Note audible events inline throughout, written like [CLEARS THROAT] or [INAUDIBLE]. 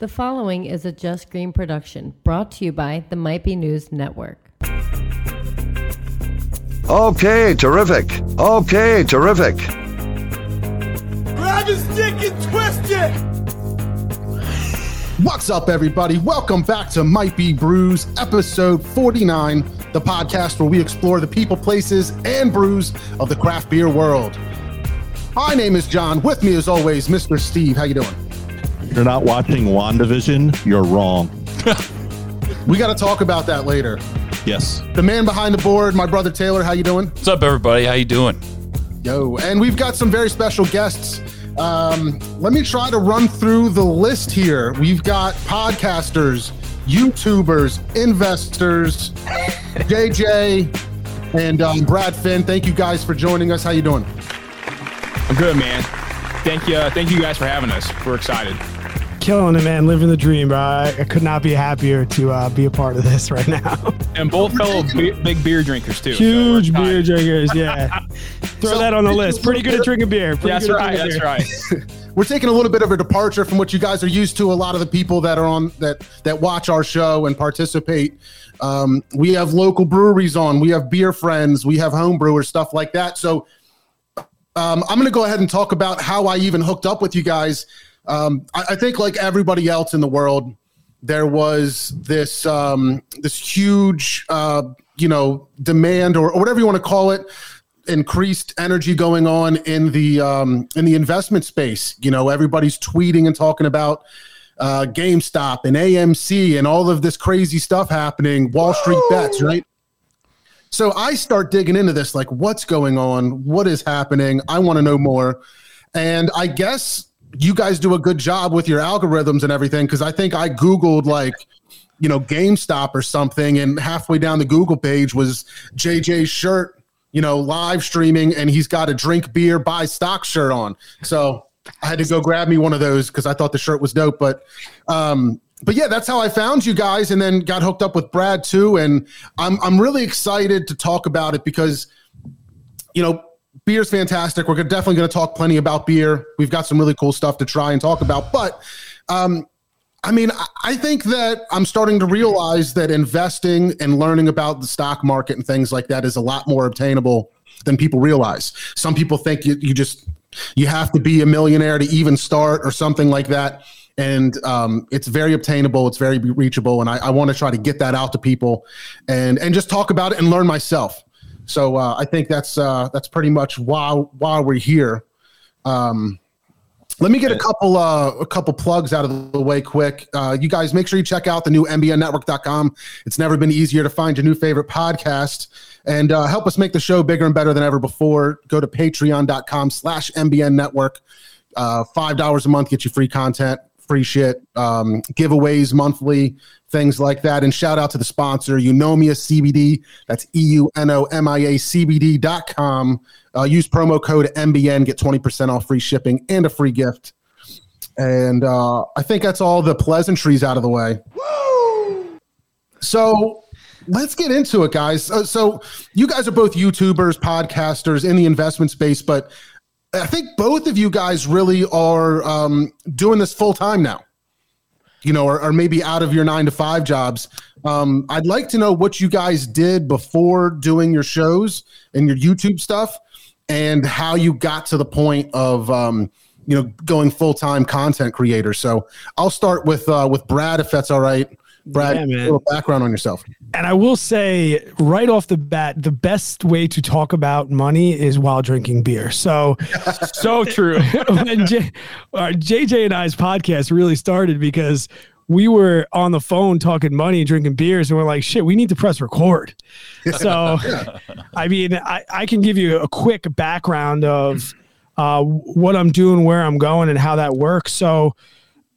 The following is a Just Green production brought to you by the Might Be News Network. Okay, terrific. Okay, terrific. Grab his dick and twist it! What's up, everybody? Welcome back to Might Be Brews, episode 49, the podcast where we explore the people, places, and brews of the craft beer world. My name is John. With me, as always, Mr. Steve. How you doing? You're not watching WandaVision, you're wrong. [LAUGHS] We got to talk about that later. Yes. The man behind the board, my brother Taylor. How you doing? What's up, everybody? How you doing? Yo, and we've got some very special guests. Um, let me try to run through the list here. We've got podcasters, YouTubers, investors, [LAUGHS] JJ, and um, Brad Finn. Thank you guys for joining us. How you doing? I'm good, man. Thank you. Thank you guys for having us. We're excited. Killing it, man. Living the dream, bro. I, I could not be happier to uh, be a part of this [LAUGHS] right now. And both fellow be- big beer drinkers too. Huge we're beer excited. drinkers, yeah. [LAUGHS] Throw So, that on the list. Pretty good little at drinking beer. Pretty That's good right. That's beer. right. [LAUGHS] We're taking a little bit of a departure from what you guys are used to. A lot of the people that are on that that watch our show and participate. Um, we have local breweries on. We have beer friends. We have home brewers, stuff like that. So um, I'm going to go ahead and talk about how I even hooked up with you guys. Um, I, I think, like everybody else in the world, there was this um, this huge, uh, you know, demand or, or whatever you want to call it, increased energy going on in the um, in the investment space. You know, everybody's tweeting and talking about uh, GameStop and AMC and all of this crazy stuff happening. Wall Street bets, right? So I start digging into this, like, what's going on? What is happening? I want to know more. And I guess you guys do a good job with your algorithms and everything because I think I Googled, like, you know, GameStop or something, and halfway down the Google page was JJ's shirt, you know, live streaming, and he's got a drink beer, buy stock shirt on. So I had to go grab me one of those because I thought the shirt was dope. But, um, but yeah, that's how I found you guys, and then got hooked up with Brad too. And I'm I'm really excited to talk about it because, you know, beer's fantastic. We're definitely going to talk plenty about beer. We've got some really cool stuff to try and talk about. But, um, I mean, I- think that I'm starting to realize that investing and learning about the stock market and things like that is a lot more obtainable than people realize. Some people think you, you just you have to be a millionaire to even start or something like that. And um, it's very obtainable. It's very reachable, and I, I want to try to get that out to people, and and just talk about it and learn myself. So uh, I think that's uh, that's pretty much why why we're here. Um, let me get a couple uh, a couple plugs out of the way quick. Uh, you guys make sure you check out the new mbnnetwork.com. It's never been easier to find your new favorite podcast and uh, help us make the show bigger and better than ever before. Go to patreon.com slash mbn network. Uh, Five dollars a month gets you free content, free shit, um, giveaways monthly, things like that. And shout out to the sponsor, Eunomia CBD. That's E U N O M I A CBD.com. Uh, use promo code MBN, get 20% off free shipping and a free gift. And uh, I think that's all the pleasantries out of the way. Woo! So let's get into it, guys. Uh, so you guys are both YouTubers, podcasters in the investment space, but I think both of you guys really are um, doing this full time now. You know, or, or maybe out of your nine to five jobs. Um, I'd like to know what you guys did before doing your shows and your YouTube stuff, and how you got to the point of um, you know going full time content creator. So I'll start with uh, with Brad, if that's all right. Brad, Yeah, a little background on yourself. And I will say right off the bat, the best way to talk about money is while drinking beer. So, [LAUGHS] So true. [LAUGHS] when J, our JJ and I's podcast really started because we were on the phone talking money, and drinking beers, and we're like, shit, we need to press record. So, [LAUGHS] I mean, I, I can give you a quick background of uh, what I'm doing, where I'm going, and how that works. So,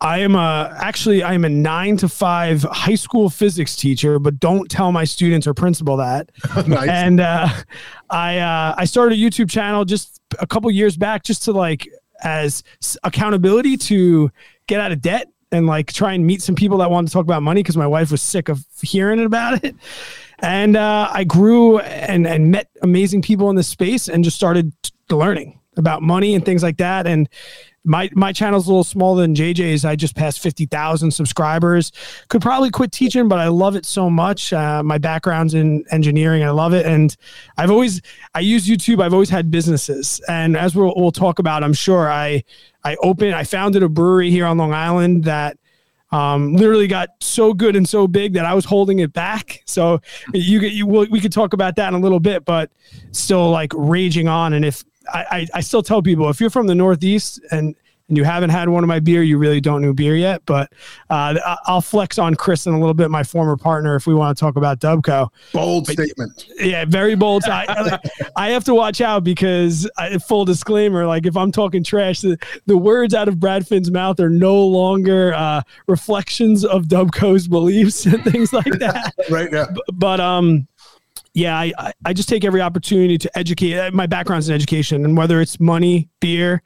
I am a actually I am a nine to five high school physics teacher, but don't tell my students or principal that. [LAUGHS] nice. And uh, I uh, I started a YouTube channel just a couple years back, just to like as accountability to get out of debt and like try and meet some people that wanted to talk about money because my wife was sick of hearing about it. And uh, I grew and and met amazing people in this space and just started learning. About money and things like that. And my my channel's a little smaller than JJ's. I just passed fifty thousand subscribers. Could probably quit teaching, but I love it so much. Uh, my background's in engineering. I love it, and I've always I use YouTube. I've always had businesses, and as we'll, we'll talk about, I'm sure I I opened I founded a brewery here on Long Island that. Um, literally got so good and so big that I was holding it back. So you, you we could talk about that in a little bit, but still like raging on. And if I, I, still tell people if you're from the Northeast and and you haven't had one of my beer, you really don't know beer yet. But uh, I'll flex on Chris in a little bit, my former partner, if we want to talk about Dubco. Bold but, statement. Yeah, very bold. I, I have to watch out because, I, full disclaimer, like if I'm talking trash, the, the words out of Brad Finn's mouth are no longer uh, reflections of Dubco's beliefs and things like that. [LAUGHS] right. Yeah. But, but um, yeah, I, I just take every opportunity to educate. Uh, my background's in education, and whether it's money, beer,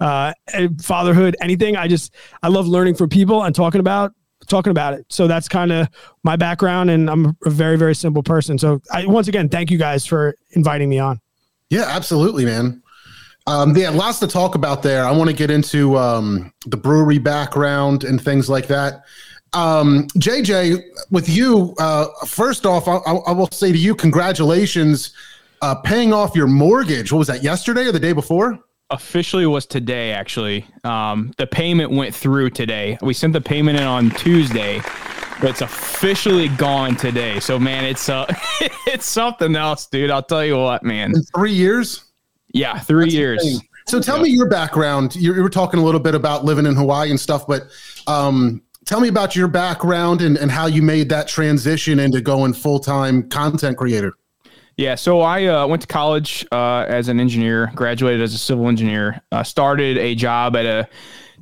uh, fatherhood, anything, I just I love learning from people and talking about talking about it. So that's kind of my background, and I'm a very very simple person. So I once again thank you guys for inviting me on. Yeah, absolutely, man. Um, yeah, lots to talk about there. I want to get into um, the brewery background and things like that. Um, JJ, with you, uh, first off, I, I, will say to you, congratulations, uh, paying off your mortgage. What was that, yesterday or the day before? Officially was today, actually. Um, the payment went through today. We sent the payment in on Tuesday, but it's officially gone today. So, man, it's uh, [LAUGHS] it's something else, dude. I'll tell you what, man. In three years? Yeah, three That's years. So, tell me your background. You, you were talking a little bit about living in Hawaii and stuff, but um, tell me about your background and, and how you made that transition into going full time content creator. Yeah, so I uh, went to college uh, as an engineer, graduated as a civil engineer, uh, started a job at a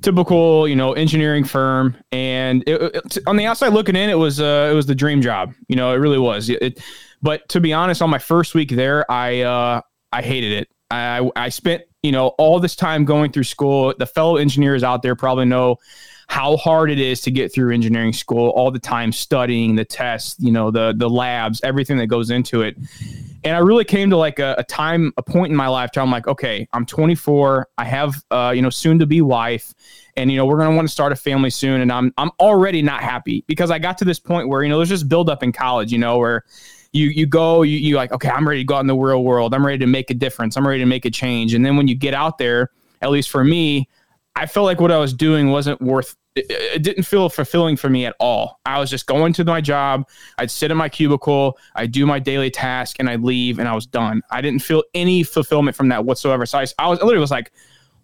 typical, you know, engineering firm, and it, it, on the outside looking in, it was uh, it was the dream job. You know, it really was. It, but to be honest, on my first week there, I uh, I hated it. I I spent you know all this time going through school. The fellow engineers out there probably know how hard it is to get through engineering school all the time studying the tests you know the the labs everything that goes into it and i really came to like a, a time a point in my life where i'm like okay i'm 24 i have uh, you know soon to be wife and you know we're to want to start a family soon and i'm i'm already not happy because i got to this point where you know there's just build up in college you know where you you go you you like okay i'm ready to go out in the real world i'm ready to make a difference i'm ready to make a change and then when you get out there at least for me I felt like what I was doing wasn't worth it, didn't feel fulfilling for me at all. I was just going to my job. I'd sit in my cubicle, I'd do my daily task, and I'd leave, and I was done. I didn't feel any fulfillment from that whatsoever. So I, I was I literally was like,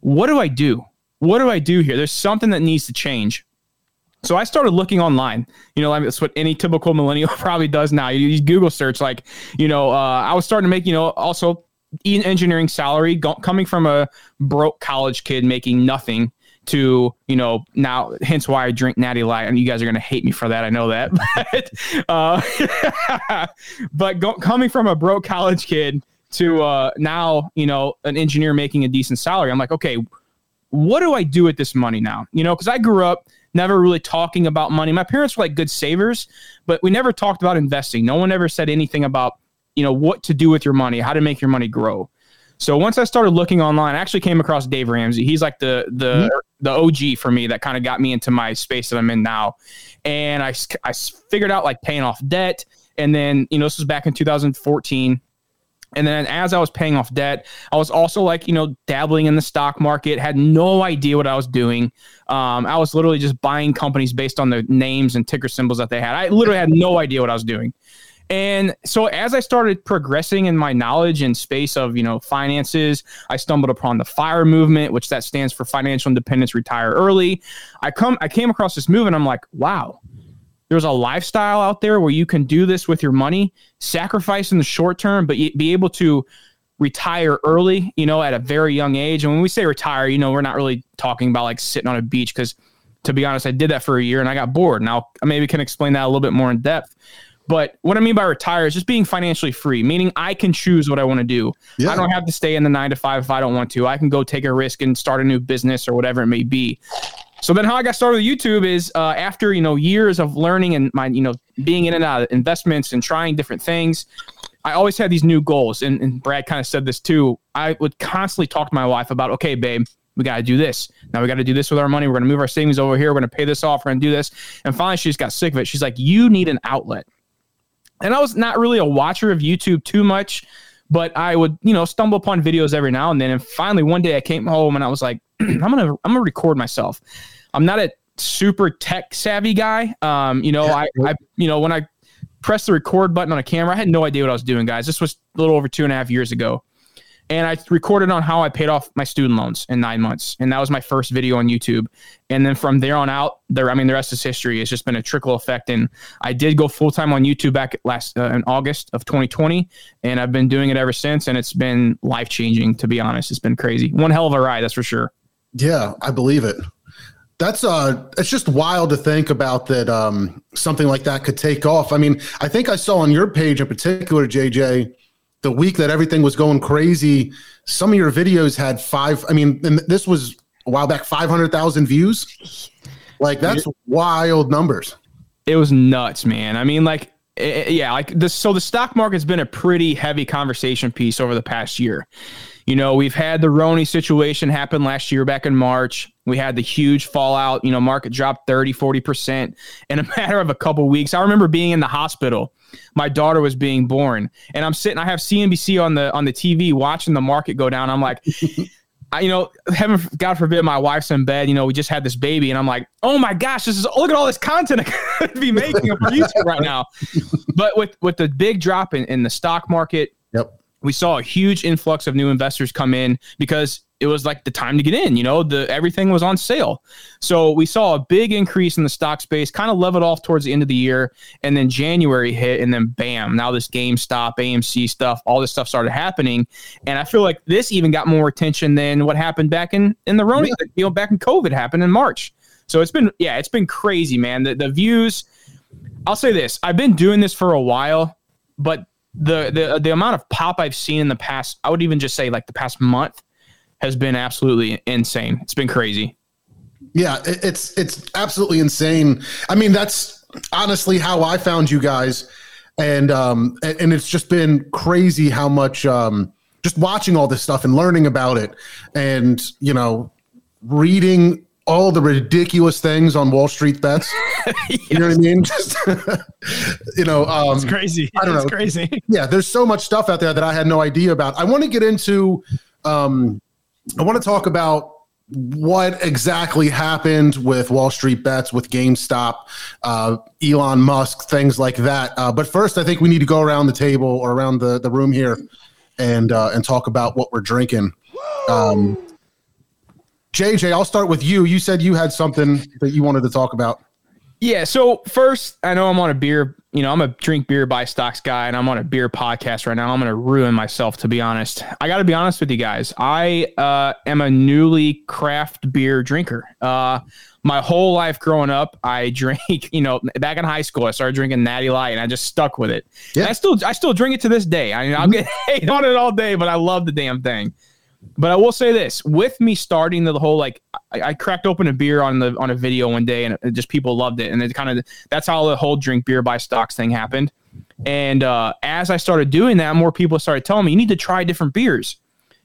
"What do I do? What do I do here? There's something that needs to change." So I started looking online. You know, that's what any typical millennial [LAUGHS] probably does now. You, you Google search, like, you know, uh, I was starting to make, you know, also engineering salary go, coming from a broke college kid making nothing to you know now hence why i drink natty light and you guys are going to hate me for that i know that [LAUGHS] but uh, [LAUGHS] but go, coming from a broke college kid to uh, now you know an engineer making a decent salary i'm like okay what do i do with this money now you know because i grew up never really talking about money my parents were like good savers but we never talked about investing no one ever said anything about you know what to do with your money how to make your money grow so once I started looking online, I actually came across Dave Ramsey. He's like the the mm-hmm. the OG for me that kind of got me into my space that I'm in now. And I I figured out like paying off debt, and then you know this was back in 2014. And then as I was paying off debt, I was also like, you know, dabbling in the stock market, had no idea what I was doing. Um, I was literally just buying companies based on the names and ticker symbols that they had. I literally had no idea what I was doing. And so as I started progressing in my knowledge and space of, you know, finances, I stumbled upon the FIRE movement, which that stands for financial independence, retire early. I come I came across this movement. And I'm like, wow, there's a lifestyle out there where you can do this with your money, sacrifice in the short term, but be able to retire early, you know, at a very young age. And when we say retire, you know, we're not really talking about like sitting on a beach because to be honest, I did that for a year and I got bored. Now I maybe can explain that a little bit more in depth. But what I mean by retire is just being financially free, meaning I can choose what I want to do. Yeah. I don't have to stay in the nine to five if I don't want to. I can go take a risk and start a new business or whatever it may be. So then how I got started with YouTube is uh, after, you know, years of learning and my, you know, being in and out of investments and trying different things, I always had these new goals, and, and Brad kind of said this too. I would constantly talk to my wife about, okay, babe, we got to do this. Now we got to do this with our money. We're going to move our savings over here. We're going to pay this off. We're going to do this. And finally, she just got sick of it. She's like, you need an outlet. And I was not really a watcher of YouTube too much, but I would, you know, stumble upon videos every now and then. And finally, one day I came home and I was like, [CLEARS THROAT] I'm gonna, I'm gonna record myself. I'm not a super tech savvy guy. Um, you know, I, I, you know, when I pressed the record button on a camera, I had no idea what I was doing, guys. This was a little over two and a half years ago and I recorded on how I paid off my student loans in nine months, and that was my first video on YouTube. And then from there on out, there I mean, the rest is history. It's just been a trickle effect, and I did go full time on YouTube back last uh, in August of 2020, and I've been doing it ever since, and it's been life changing. To be honest, it's been crazy. One hell of a ride, that's for sure. Yeah, I believe it. That's uh it's just wild to think about that um something like that could take off. I mean, I think I saw on your page in particular, JJ, the week that everything was going crazy, some of your videos had five. I mean, and this was a while back, 500,000 views. Like, that's wild numbers. It was nuts, man. I mean, like, it, yeah, like this. So the stock market's been a pretty heavy conversation piece over the past year. You know, we've had the Roni situation happen last year back in March. We had the huge fallout. You know, market dropped 30, 40% in a [LAUGHS] matter of a couple weeks. I remember being in the hospital. My daughter was being born, and I'm sitting. I have CNBC on the on the TV watching the market go down. I'm like, [LAUGHS] I, you know, heaven, God forbid, my wife's in bed. You know, we just had this baby, and I'm like, oh my gosh, this is look at all this content I could be making for YouTube right now. [LAUGHS] But with with the big drop in, in the stock market. We saw a huge influx of new investors come in because it was like the time to get in you know the everything was on sale. So we saw a big increase in the stock space kind of leveled off towards the end of the year and then january hit and then bam now this gamestop amc stuff all this stuff started happening. And i feel like this even got more attention than what happened back in in the Roni, you know back in covid happened in march. So it's been yeah it's been crazy man. The, the views i'll say this i've been doing this for a while but the the the amount of pop I've seen in the past, I would even just say like the past month, has been absolutely insane. It's been crazy. Yeah, it's it's absolutely insane. I mean, that's honestly how I found you guys, and um, and, it's just been crazy how much um, just watching all this stuff and learning about it, and you know, reading all the ridiculous things on Wall Street bets. [LAUGHS] You know what I mean? [LAUGHS] Just [LAUGHS] you know, um, It's crazy. I don't it's know. crazy. yeah, there's so much stuff out there that I had no idea about. I want to get into um I want to talk about what exactly happened with Wall Street bets, with GameStop, uh, Elon Musk, things like that. Uh, but first, I think we need to go around the table or around the, the room here and uh, and talk about what we're drinking. Um, JJ, I'll start with you. You said you had something that you wanted to talk about. Yeah. So first, I know I'm on a beer. You know, I'm a drink beer buy stocks guy, and I'm on a beer podcast right now. I'm going to ruin myself, to be honest. I got to be honest with you guys. I uh, am a newly craft beer drinker. Uh, my whole life growing up, I [LAUGHS] drank. You know, back in high school, I started drinking Natty Light, and I just stuck with it. Yeah. And I still, I still drink it to this day. I mean, I'll get [LAUGHS] hate on it all day, but I love the damn thing. But I will say this: with me starting the whole like, I, I cracked open a beer on the on a video one day, and just people loved it, and it kind of that's how the whole drink beer buy stocks thing happened. And uh, as I started doing that, more people started telling me you need to try different beers,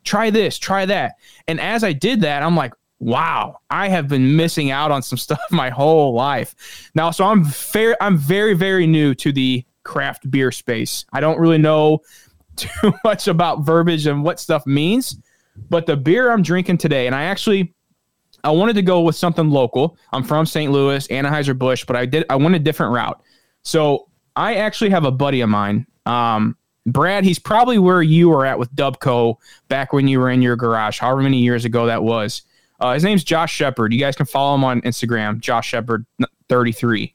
try this, try that. And as I did that, I'm like, wow, I have been missing out on some [LAUGHS] stuff my whole life. Now, so I'm fair, I'm very very new to the craft beer space. I don't really know [LAUGHS] too much about verbiage and what stuff means. But the beer I'm drinking today, and I actually I wanted to go with something local. I'm from St. Louis, Anheuser Busch, but I did I went a different route. So I actually have a buddy of mine, um, Brad. He's probably where you were at with Dubco back when you were in your garage, however many years ago that was. Uh, his name's Josh Shepard. You guys can follow him on Instagram, Josh Shepard 33.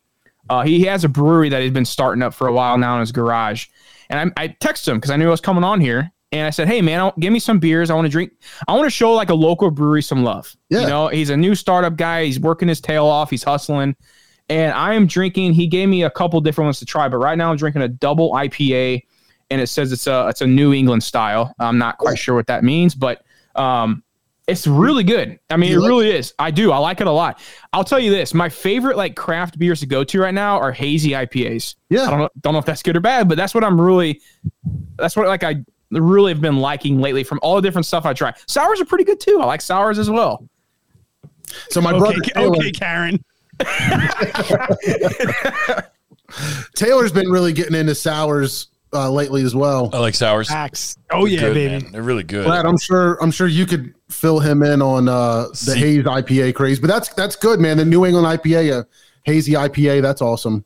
Uh, he has a brewery that he's been starting up for a while now in his garage. And I, I texted him because I knew I was coming on here. And I said, hey, man, give me some beers. I want to drink. I want to show like a local brewery some love. Yeah. You know, he's a new startup guy. He's working his tail off. He's hustling. And I am drinking. He gave me a couple different ones to try, but right now I'm drinking a double IPA, and it says it's a it's a New England style. I'm not quite sure what that means, but um, It's really good. I mean, You it like really is. I do. I like it a lot. I'll tell you this: my favorite like craft beers to go to right now are hazy IPAs. Yeah. I don't know, don't know if that's good or bad, but that's what I'm really. That's what like I really have been liking lately from all the different stuff I try. Sours are pretty good too. I like sours as well. So my Okay, brother Taylor, okay, Karen. Taylor's been really getting into sours uh, lately as well. I like sours. Facts. Oh yeah, Good, baby. man. They're really good. Brad, I'm sure I'm sure you could fill him in on uh, the See- haze IPA craze, but that's that's good, man. The New England IPA, a hazy IPA, that's awesome.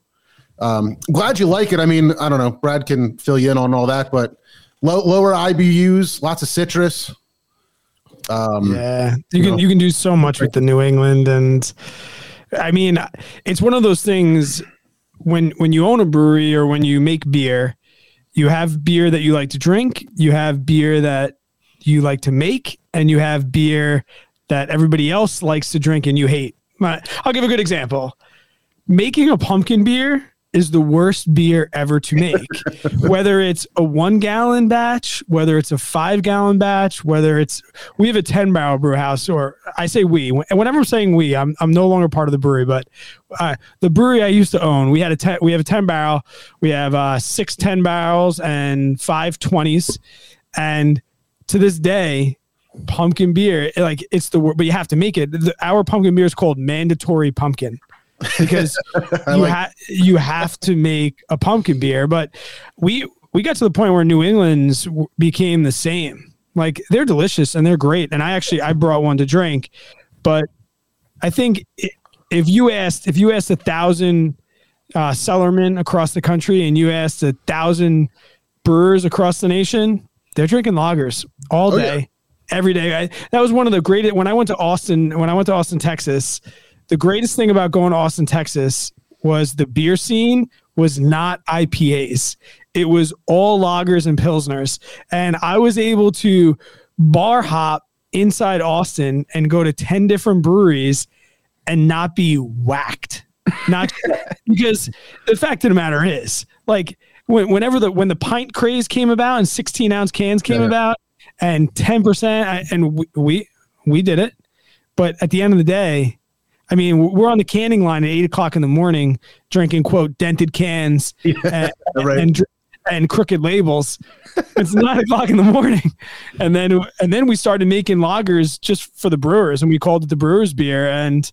Um, glad you like it. I mean, I don't know, Brad can fill you in on all that, but low, lower IBUs, lots of citrus. Um, Yeah, you can you can do so much with the New England, and I mean, it's one of those things when when you own a brewery or when you make beer, you have beer that you like to drink, you have beer that you like to make, and you have beer that everybody else likes to drink and you hate. I'll give a good example. Making a pumpkin beer is the worst beer ever to make. [LAUGHS] whether it's a one gallon batch, whether it's a five gallon batch, whether it's we have a 10 barrel brew house, or I say we, and whenever I'm saying we, I'm, I'm no longer part of the brewery, but uh, the brewery I used to own, we had a 10, we have a 10 barrel, we have uh, six 10 barrels and five 20s. And to this day, pumpkin beer, like it's the word, but you have to make it. The, our pumpkin beer is called mandatory pumpkin because [LAUGHS] you, like- ha- you have to make a pumpkin beer. But we we got to the point where New England's w- became the same. Like they're delicious and they're great. And I actually I brought one to drink, but I think if you asked if you asked a thousand uh, cellarmen across the country and you asked a thousand brewers across the nation, they're drinking lagers all Oh, yeah. day, every day. I, that was one of the greatest. When I went to Austin, when I went to Austin, Texas, the greatest thing about going to Austin, Texas, was the beer scene was not IPAs. It was all lagers and pilsners, and I was able to bar hop inside Austin and go to ten different breweries and not be whacked. Not [LAUGHS] because the fact of the matter is, like, when, whenever the when the pint craze came about and 16 ounce cans came Yeah. about and 10 percent, and we, we we did it, but at the end of the day, I mean, we're on the canning line at eight o'clock in the morning, drinking quote dented cans [LAUGHS] and, [LAUGHS] right. and and crooked labels. It's nine [LAUGHS] o'clock in the morning, and then and then we started making lagers just for the brewers, and we called it the brewers beer. And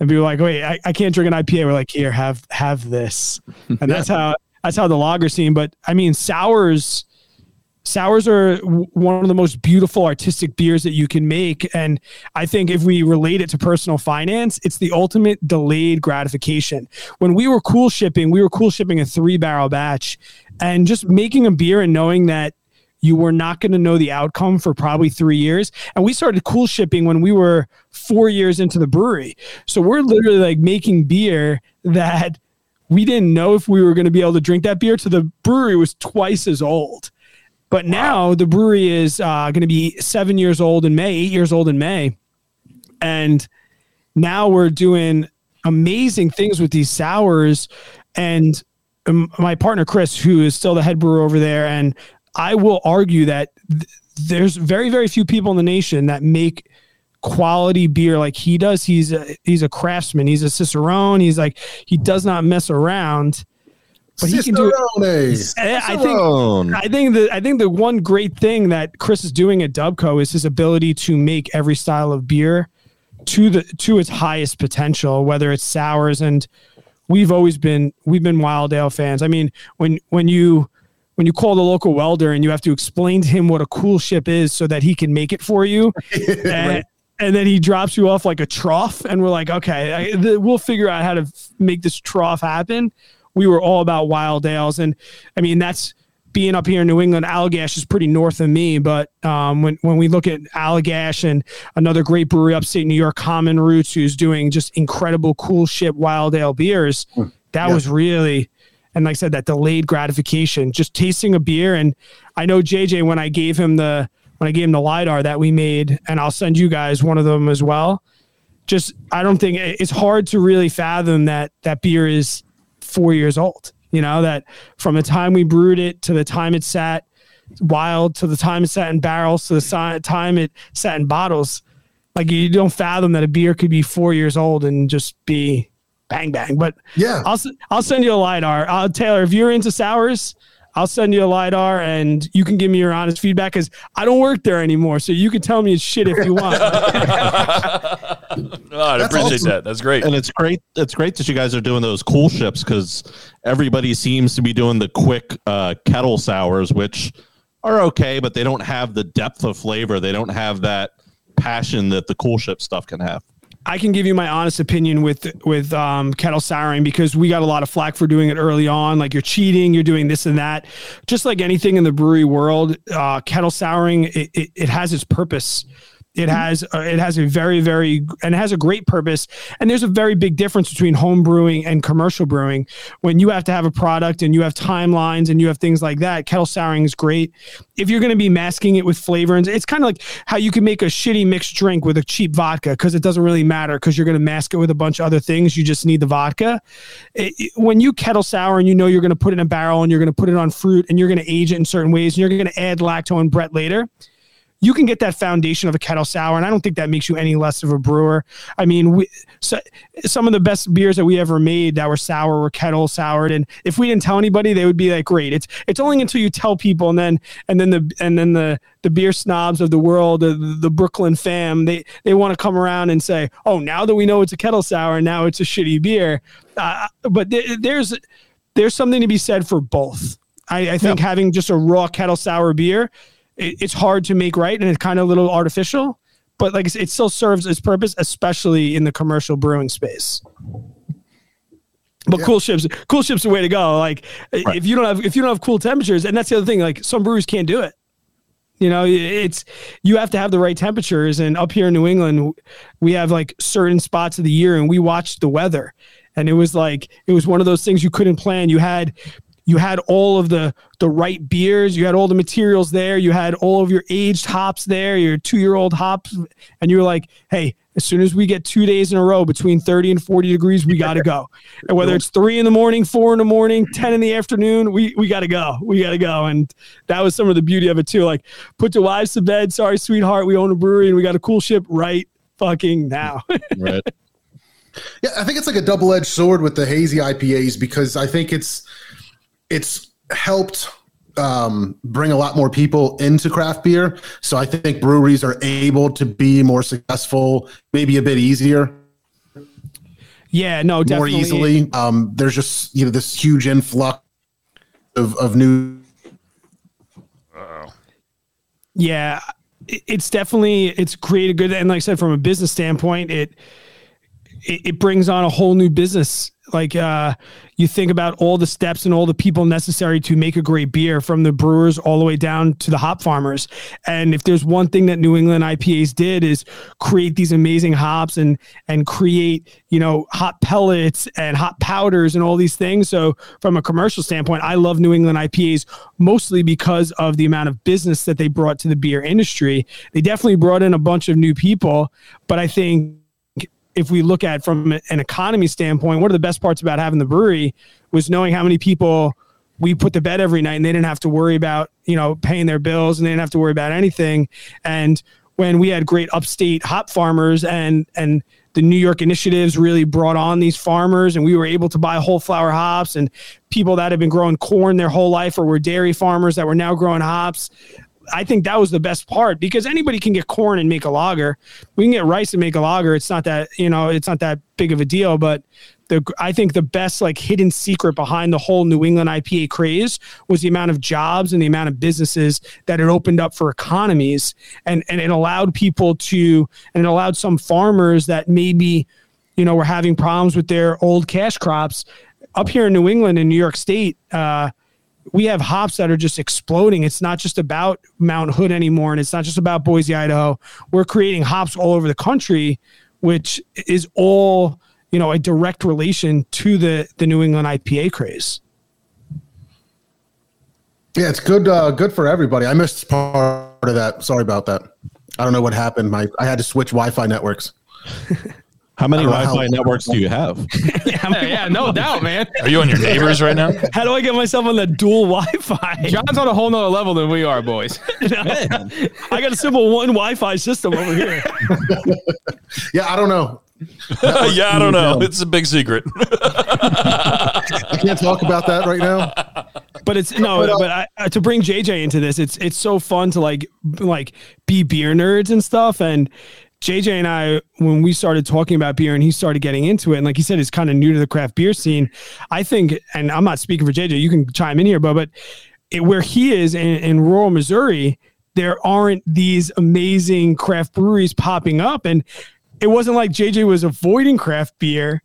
and we were like, wait, I, I can't drink an IPA. We're like, here, have have this, and that's how that's how the lager scene. But I mean, sours. Sours are one of the most beautiful artistic beers that you can make. And I think if we relate it to personal finance, it's the ultimate delayed gratification. When we were cool shipping, we were cool shipping a three barrel batch and just making a beer and knowing that you were not going to know the outcome for probably three years. And we started cool shipping when we were four years into the brewery. So we're literally like making beer that we didn't know if we were going to be able to drink that beer to the brewery was twice as old. But now the brewery is uh, going to be seven years old in May, eight years old in May. And now we're doing amazing things with these sours. And um, my partner, Chris, who is still the head brewer over there, and I will argue that th- there's very, very few people in the nation that make quality beer like he does. He's a, he's a craftsman. He's a cicerone. He's like, he does not mess around. But he can do it. I think I think the I think the one great thing that Chris is doing at Dubco is his ability to make every style of beer to the to its highest potential, whether it's sours and we've always been we've been Wild Ale fans. I mean, when when you when you call the local welder and you have to explain to him what a cool ship is so that he can make it for you, [LAUGHS] and, and then he drops you off like a trough, and we're like, okay, I, the, we'll figure out how to f- make this trough happen. We were all about wild ales, and I mean that's being up here in New England. Allagash is pretty north of me, but um, when when we look at Allagash and another great brewery upstate New York, Common Roots, who's doing just incredible cool shit wild ale beers, that was really and like I said, that delayed gratification, just tasting a beer. And I know JJ when I gave him the when I gave him the lidar that we made, and I'll send you guys one of them as well. Just I don't think it's hard to really fathom that that beer is four years old. You know that from the time we brewed it to the time it sat wild to the time it sat in barrels to the time it sat in bottles. Like you don't fathom that a beer could be four years old and just be bang bang. But Yeah. I'll I'll send you a lidar. Uh, Taylor, if you're into sours, I'll send you a lidar and you can give me your honest feedback because I don't work there anymore. So you can tell me shit if you want. [LAUGHS] Oh, I appreciate awesome. that. That's great. And it's great. It's great that you guys are doing those cool ships because everybody seems to be doing the quick uh, kettle sours, which are okay, but they don't have the depth of flavor. They don't have that passion that the cool ship stuff can have. I can give you my honest opinion with with um, kettle souring because we got a lot of flack for doing it early on. Like you're cheating, you're doing this and that. Just like anything in the brewery world, uh, kettle souring it, it, it has its purpose. It has uh, it has a very very and it has a great purpose. And there's a very big difference between home brewing and commercial brewing. When you have to have a product and you have timelines and you have things like that, kettle souring is great. If you're going to be masking it with flavor, and it's kind of like how you can make a shitty mixed drink with a cheap vodka because it doesn't really matter because you're going to mask it with a bunch of other things. You just need the vodka. It- it- when you kettle sour and you know you're going to put it in a barrel and you're going to put it on fruit and you're going to age it in certain ways and you're going to add lacto and Brett later you can get that foundation of a kettle sour, and I don't think that makes you any less of a brewer. I mean, we, so, some of the best beers that we ever made that were sour were kettle soured, and if we didn't tell anybody, they would be like, "Great!" It's it's only until you tell people, and then and then the and then the the beer snobs of the world, the, the Brooklyn fam, they they want to come around and say, "Oh, now that we know it's a kettle sour, now it's a shitty beer." Uh, but there, there's there's something to be said for both. I, I think having just a raw kettle sour beer, it, it's hard to make right, and it's kind of a little artificial. But like it still serves its purpose, especially in the commercial brewing space. But cool ships, cool ships, the way to go. Like if you don't have if you don't have cool temperatures, and that's the other thing. Like some breweries can't do it. You know, it's you have to have the right temperatures. And up here in New England, we have like certain spots of the year, and we watched the weather, and it was like it was one of those things you couldn't plan. You had you had all of the the right beers, you had all the materials there, you had all of your aged hops there, your two year old hops, and you were like, hey. As soon as we get two days in a row between 30 and 40 degrees, we got to go. [LAUGHS] And whether it's three in the morning, four in the morning, 10 in the afternoon, we, we got to go. We got to go. And that was some of the beauty of it, too. Like, put your wives to bed. Sorry, sweetheart. We own a brewery and we got a cool ship right fucking now. [LAUGHS] Right. Yeah, I think it's like a double edged sword with the hazy IPAs because I think it's it's helped um, bring a lot more people into craft beer. So I think breweries are able to be more successful, maybe a bit easier, yeah, no, definitely. more easily. Um, there's just you know this huge influx of of new. Yeah, it's definitely it's created good. And like I said, from a business standpoint, it, it brings on a whole new business. Like uh, you think about all the steps and all the people necessary to make a great beer, from the brewers all the way down to the hop farmers. And if there's one thing that New England IPAs did is create these amazing hops and and create you know hop pellets and hop powders and all these things. So from a commercial standpoint, I love New England IPAs mostly because of the amount of business that they brought to the beer industry. They definitely brought in a bunch of new people, but I think if we look at from an economy standpoint, one of the best parts about having the brewery was knowing how many people we put to bed every night and they didn't have to worry about, you know, paying their bills and they didn't have to worry about anything. And when we had great upstate hop farmers and and the New York initiatives really brought on these farmers and we were able to buy whole flower hops and people that have been growing corn their whole life or were dairy farmers that were now growing hops. I think that was the best part because anybody can get corn and make a lager. We can get rice and make a lager. It's not that, you know, it's not that big of a deal, but the I think the best like hidden secret behind the whole New England IPA craze was the amount of jobs and the amount of businesses that it opened up for economies and and it allowed people to and it allowed some farmers that maybe you know were having problems with their old cash crops up here in New England and New York State uh we have hops that are just exploding. It's not just about Mount Hood anymore, and it's not just about Boise, Idaho. We're creating hops all over the country, which is all you know a direct relation to the the New England IPA craze. Yeah, it's good. Uh, good for everybody. I missed part of that. Sorry about that. I don't know what happened. My I had to switch Wi-Fi networks. [LAUGHS] How many I don't know Wi-Fi how- networks do you have? [LAUGHS] Yeah, yeah, no doubt, man. Are you on your neighbors right now? [LAUGHS] How do I get myself on the dual Wi-Fi? John's on a whole nother level than we are, boys. [LAUGHS] I got a simple one Wi-Fi system over here. Yeah, I don't know. yeah, I don't know. It's a big secret. I can't talk about that right now. But it's no, but I, uh, to bring JJ into this, it's it's so fun to like like be beer nerds and stuff. And JJ and I, when we started talking about beer and he started getting into it, and like he said, he's kind of new to the craft beer scene. I think, and I'm not speaking for JJ, you can chime in here, but but it, where he is in, in rural Missouri, there aren't these amazing craft breweries popping up, and it wasn't like JJ was avoiding craft beer.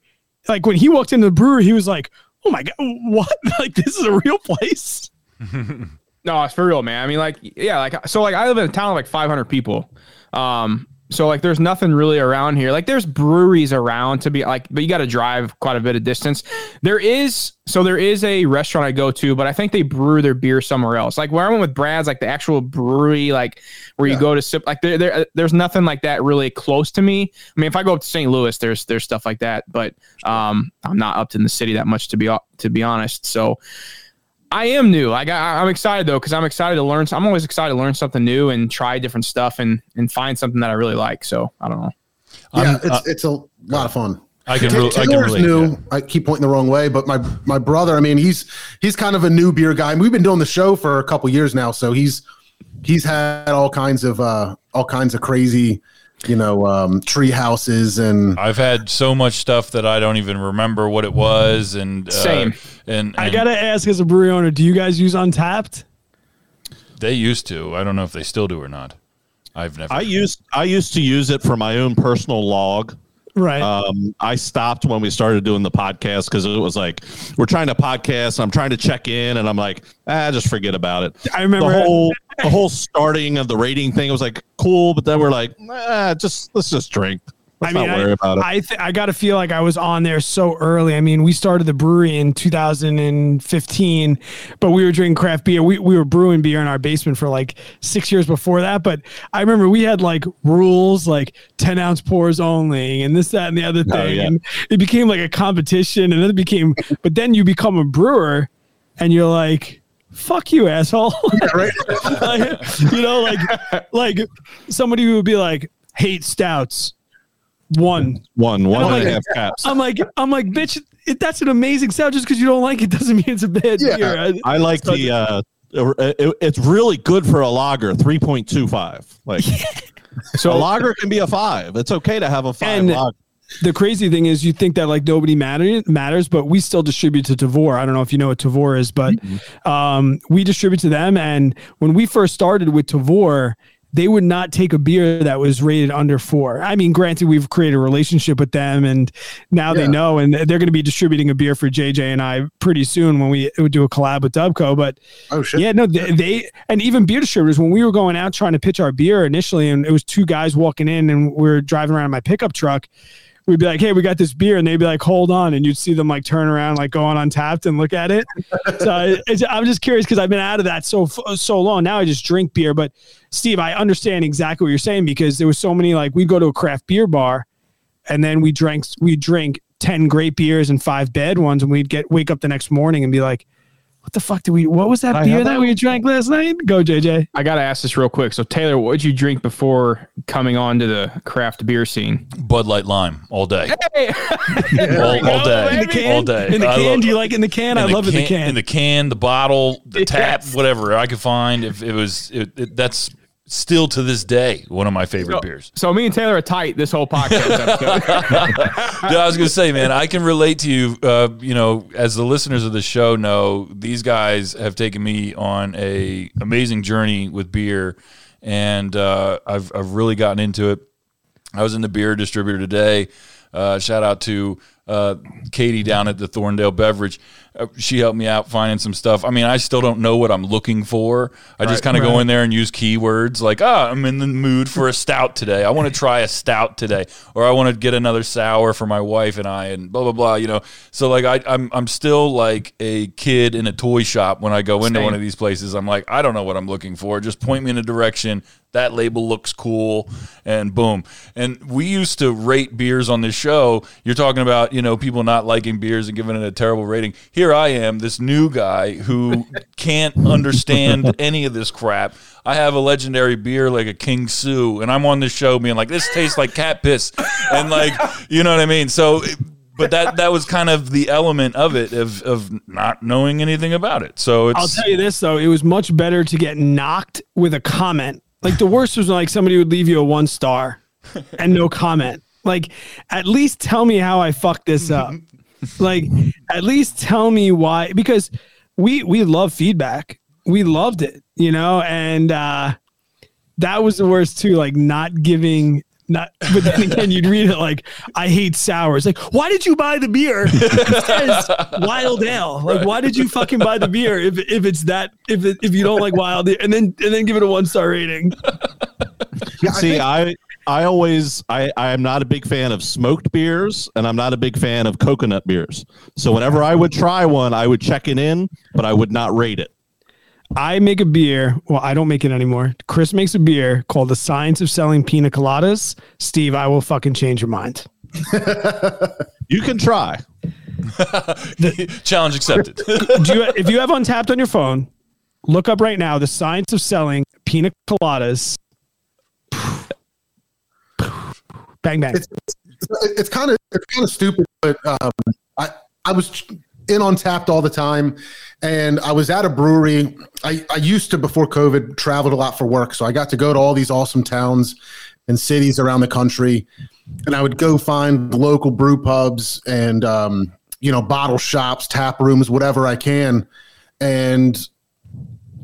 Like when he walked into the brewery, he was like, "Oh my god, what? [LAUGHS] Like this is a real place." [LAUGHS] No, it's for real, man. I mean, like, yeah, like, so, like, I live in a town of like 500 people. Um, so like, there's nothing really around here. Like, there's breweries around to be like, but you got to drive quite a bit of distance. There is, so there is a restaurant I go to, but I think they brew their beer somewhere else. Like where I went with Brad's, like the actual brewery, like where you go to sip. Like there, there, there's nothing like that really close to me. I mean, if I go up to St. Louis, there's there's stuff like that, but um, I'm not up in the city that much to be to be honest. So. I am new. Like I, I'm excited though because I'm excited to learn. I'm always excited to learn something new and try different stuff and and find something that I really like. So I don't know. Yeah, I'm- it's uh, it's a lot of fun. I can, Ta- re- I can Taylor's relate. new. yeah. I keep pointing the wrong way, but my my brother. I mean, he's he's kind of a new beer guy. We've been doing the show for a couple years now, so he's he's had all kinds of uh all kinds of crazy, you know, um, tree houses and I've had so much stuff that I don't even remember what it was, and uh, Same. And, I gotta ask, as a brewery owner, do you guys use Untappd? they used to. I don't know if they still do or not. I've never. I used I used to use it for my own personal log. Right. Um, I stopped when we started doing the podcast because it was like we're trying to podcast. I'm trying to check in, and I'm like, ah, just forget about it. I remember- the whole the whole starting of the rating thing. it was like cool, but then we're like, just let's just drink. Let's I mean, not worry I, about it. I, th- I got to feel like I was on there so early. I mean, we started the brewery in 2015, but we were drinking craft beer. We, we were brewing beer in our basement for like six years before that. But I remember we had like rules like 10 ounce pours only and this, that, and the other oh, thing. yeah. And it became like a competition. And then it became, but then you become a brewer and you're like, fuck you, asshole. [LAUGHS] right. like, you know, like [LAUGHS] like somebody who would be like, hate stouts. One. one one and a like- half caps. I'm like, I'm like, bitch, it, that's an amazing stout. Just because you don't like it doesn't mean it's a bad Yeah. beer. I- I like the. Uh, it, it's really good for a lager, three point two five. Like [LAUGHS] So a lager can be a five. It's okay to have a five And- lager. The crazy thing is, you think that like nobody matter, matters, but we still distribute to Tavour. I don't know if you know what Tavour is, but um, we distribute to them. And when we first started with Tavour, they would not take a beer that was rated under four. I mean, granted, we've created a relationship with them, and now they know, and they're going to be distributing a beer for JJ and I pretty soon when we would do a collab with Dubco. But Oh shit. yeah, no, they, they and even beer distributors when we were going out trying to pitch our beer initially, and it was two guys walking in, and we are driving around in my pickup truck. We'd be like, "Hey, we got this beer," and they'd be like, "Hold on," and you'd see them like turn around, like go on Untappd and look at it. [LAUGHS] so it's, I'm just curious because I've been out of that so so long. Now I just drink beer. But Steve, I understand exactly what you're saying because there was so many like we go to a craft beer bar, and then we drank we drink ten great beers and five bad ones, and we'd get wake up the next morning and be like, "What the fuck did we? What was that I beer that that? we drank last night?" Go, JJ. I gotta ask this real quick. So Taylor, what did you drink before coming on to the craft beer scene? Bud Light Lime all day. Hey, [LAUGHS] all, all day. In the can, All day. In the can, love- do you like it in the can? I the love it in the can. In the can, the bottle, the tap, Yes. whatever I could find. If it was, it, it, that's still to this day one of my favorite so, beers. so me and Taylor are tight this whole podcast episode. [LAUGHS] Dude, I was gonna say, man, I can relate to you. Uh, you know, as the listeners of the show know, these guys have taken me on a amazing journey with beer, and uh, I've I've really gotten into it. I was in the beer distributor today. Uh, shout out to uh, Katie down at the Thorndale Beverage. Uh, she helped me out finding some stuff. I mean, I still don't know what I'm looking for. I just kind of go in there and use keywords like, ah, I'm in the mood for a stout today. I want to try a stout today, or I want to get another sour for my wife and I, and blah blah blah. You know, so like I, I'm I'm still like a kid in a toy shop when I go into Same. one of these places. I'm like, I don't know what I'm looking for. Just point me in a direction. That label looks cool, and boom. And we used to rate beers on this show. You're talking about you know people not liking beers and giving it a terrible rating. Here I am, this new guy who [LAUGHS] can't understand any of this crap. I have a legendary beer like a King Sue, and I'm on this show being like, this tastes like cat piss, and like, you know what I mean. So. But that that was kind of the element of it of of not knowing anything about it. So it's I'll tell you this though, it was much better to get knocked with a comment. Like the worst was like somebody would leave you a one star and no comment. Like at least tell me how I fucked this up. [LAUGHS] like at least tell me why because we we love feedback. We loved it, you know, and uh that was the worst too, like not giving not [LAUGHS] but then again you'd read it like I hate sours. Like, why did you buy the beer? [LAUGHS] It says wild ale. Like, why did you fucking buy the beer if if it's that if it, if you don't like wild ale and then and then give it a one star rating? Yeah, I See, think- I I always I I am not a big fan of smoked beers, and I'm not a big fan of coconut beers. So whenever I would try one, I would check it in, but I would not rate it. I make a beer. Well, I don't make it anymore. Chris makes a beer called The Science of Selling Pina Coladas. Steve, I will fucking change your mind. [LAUGHS] You can try. [LAUGHS] challenge accepted. [LAUGHS] Do you, if you have Untappd on your phone, look up right now The Science of Selling Pina Coladas. Bang bang. it's it's kind of it's kind of stupid, but um, I I was in Untappd all the time, and I was at a brewery. I I used to before COVID traveled a lot for work, so I got to go to all these awesome towns and cities around the country, and I would go find local brew pubs and um, you know bottle shops, tap rooms, whatever I can, and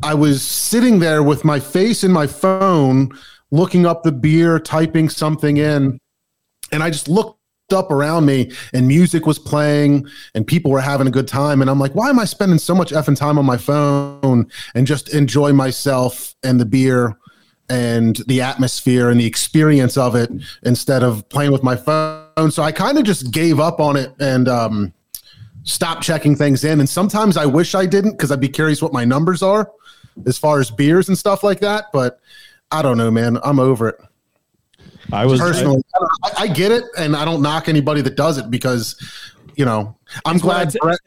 I was sitting there with my face in my phone, looking up the beer, typing something in, and I just looked up around me and music was playing and people were having a good time. And I'm like, why am I spending so much effing time on my phone and just enjoy myself and the beer and the atmosphere and the experience of it instead of playing with my phone? So I kind of just gave up on it and um, stopped checking things in. And sometimes I wish I didn't because I'd be curious what my numbers are as far as beers and stuff like that. But I don't know, man. I'm over it I was personally. I, I get it, and I don't knock anybody that does it because, you know, I'm glad I'd Brett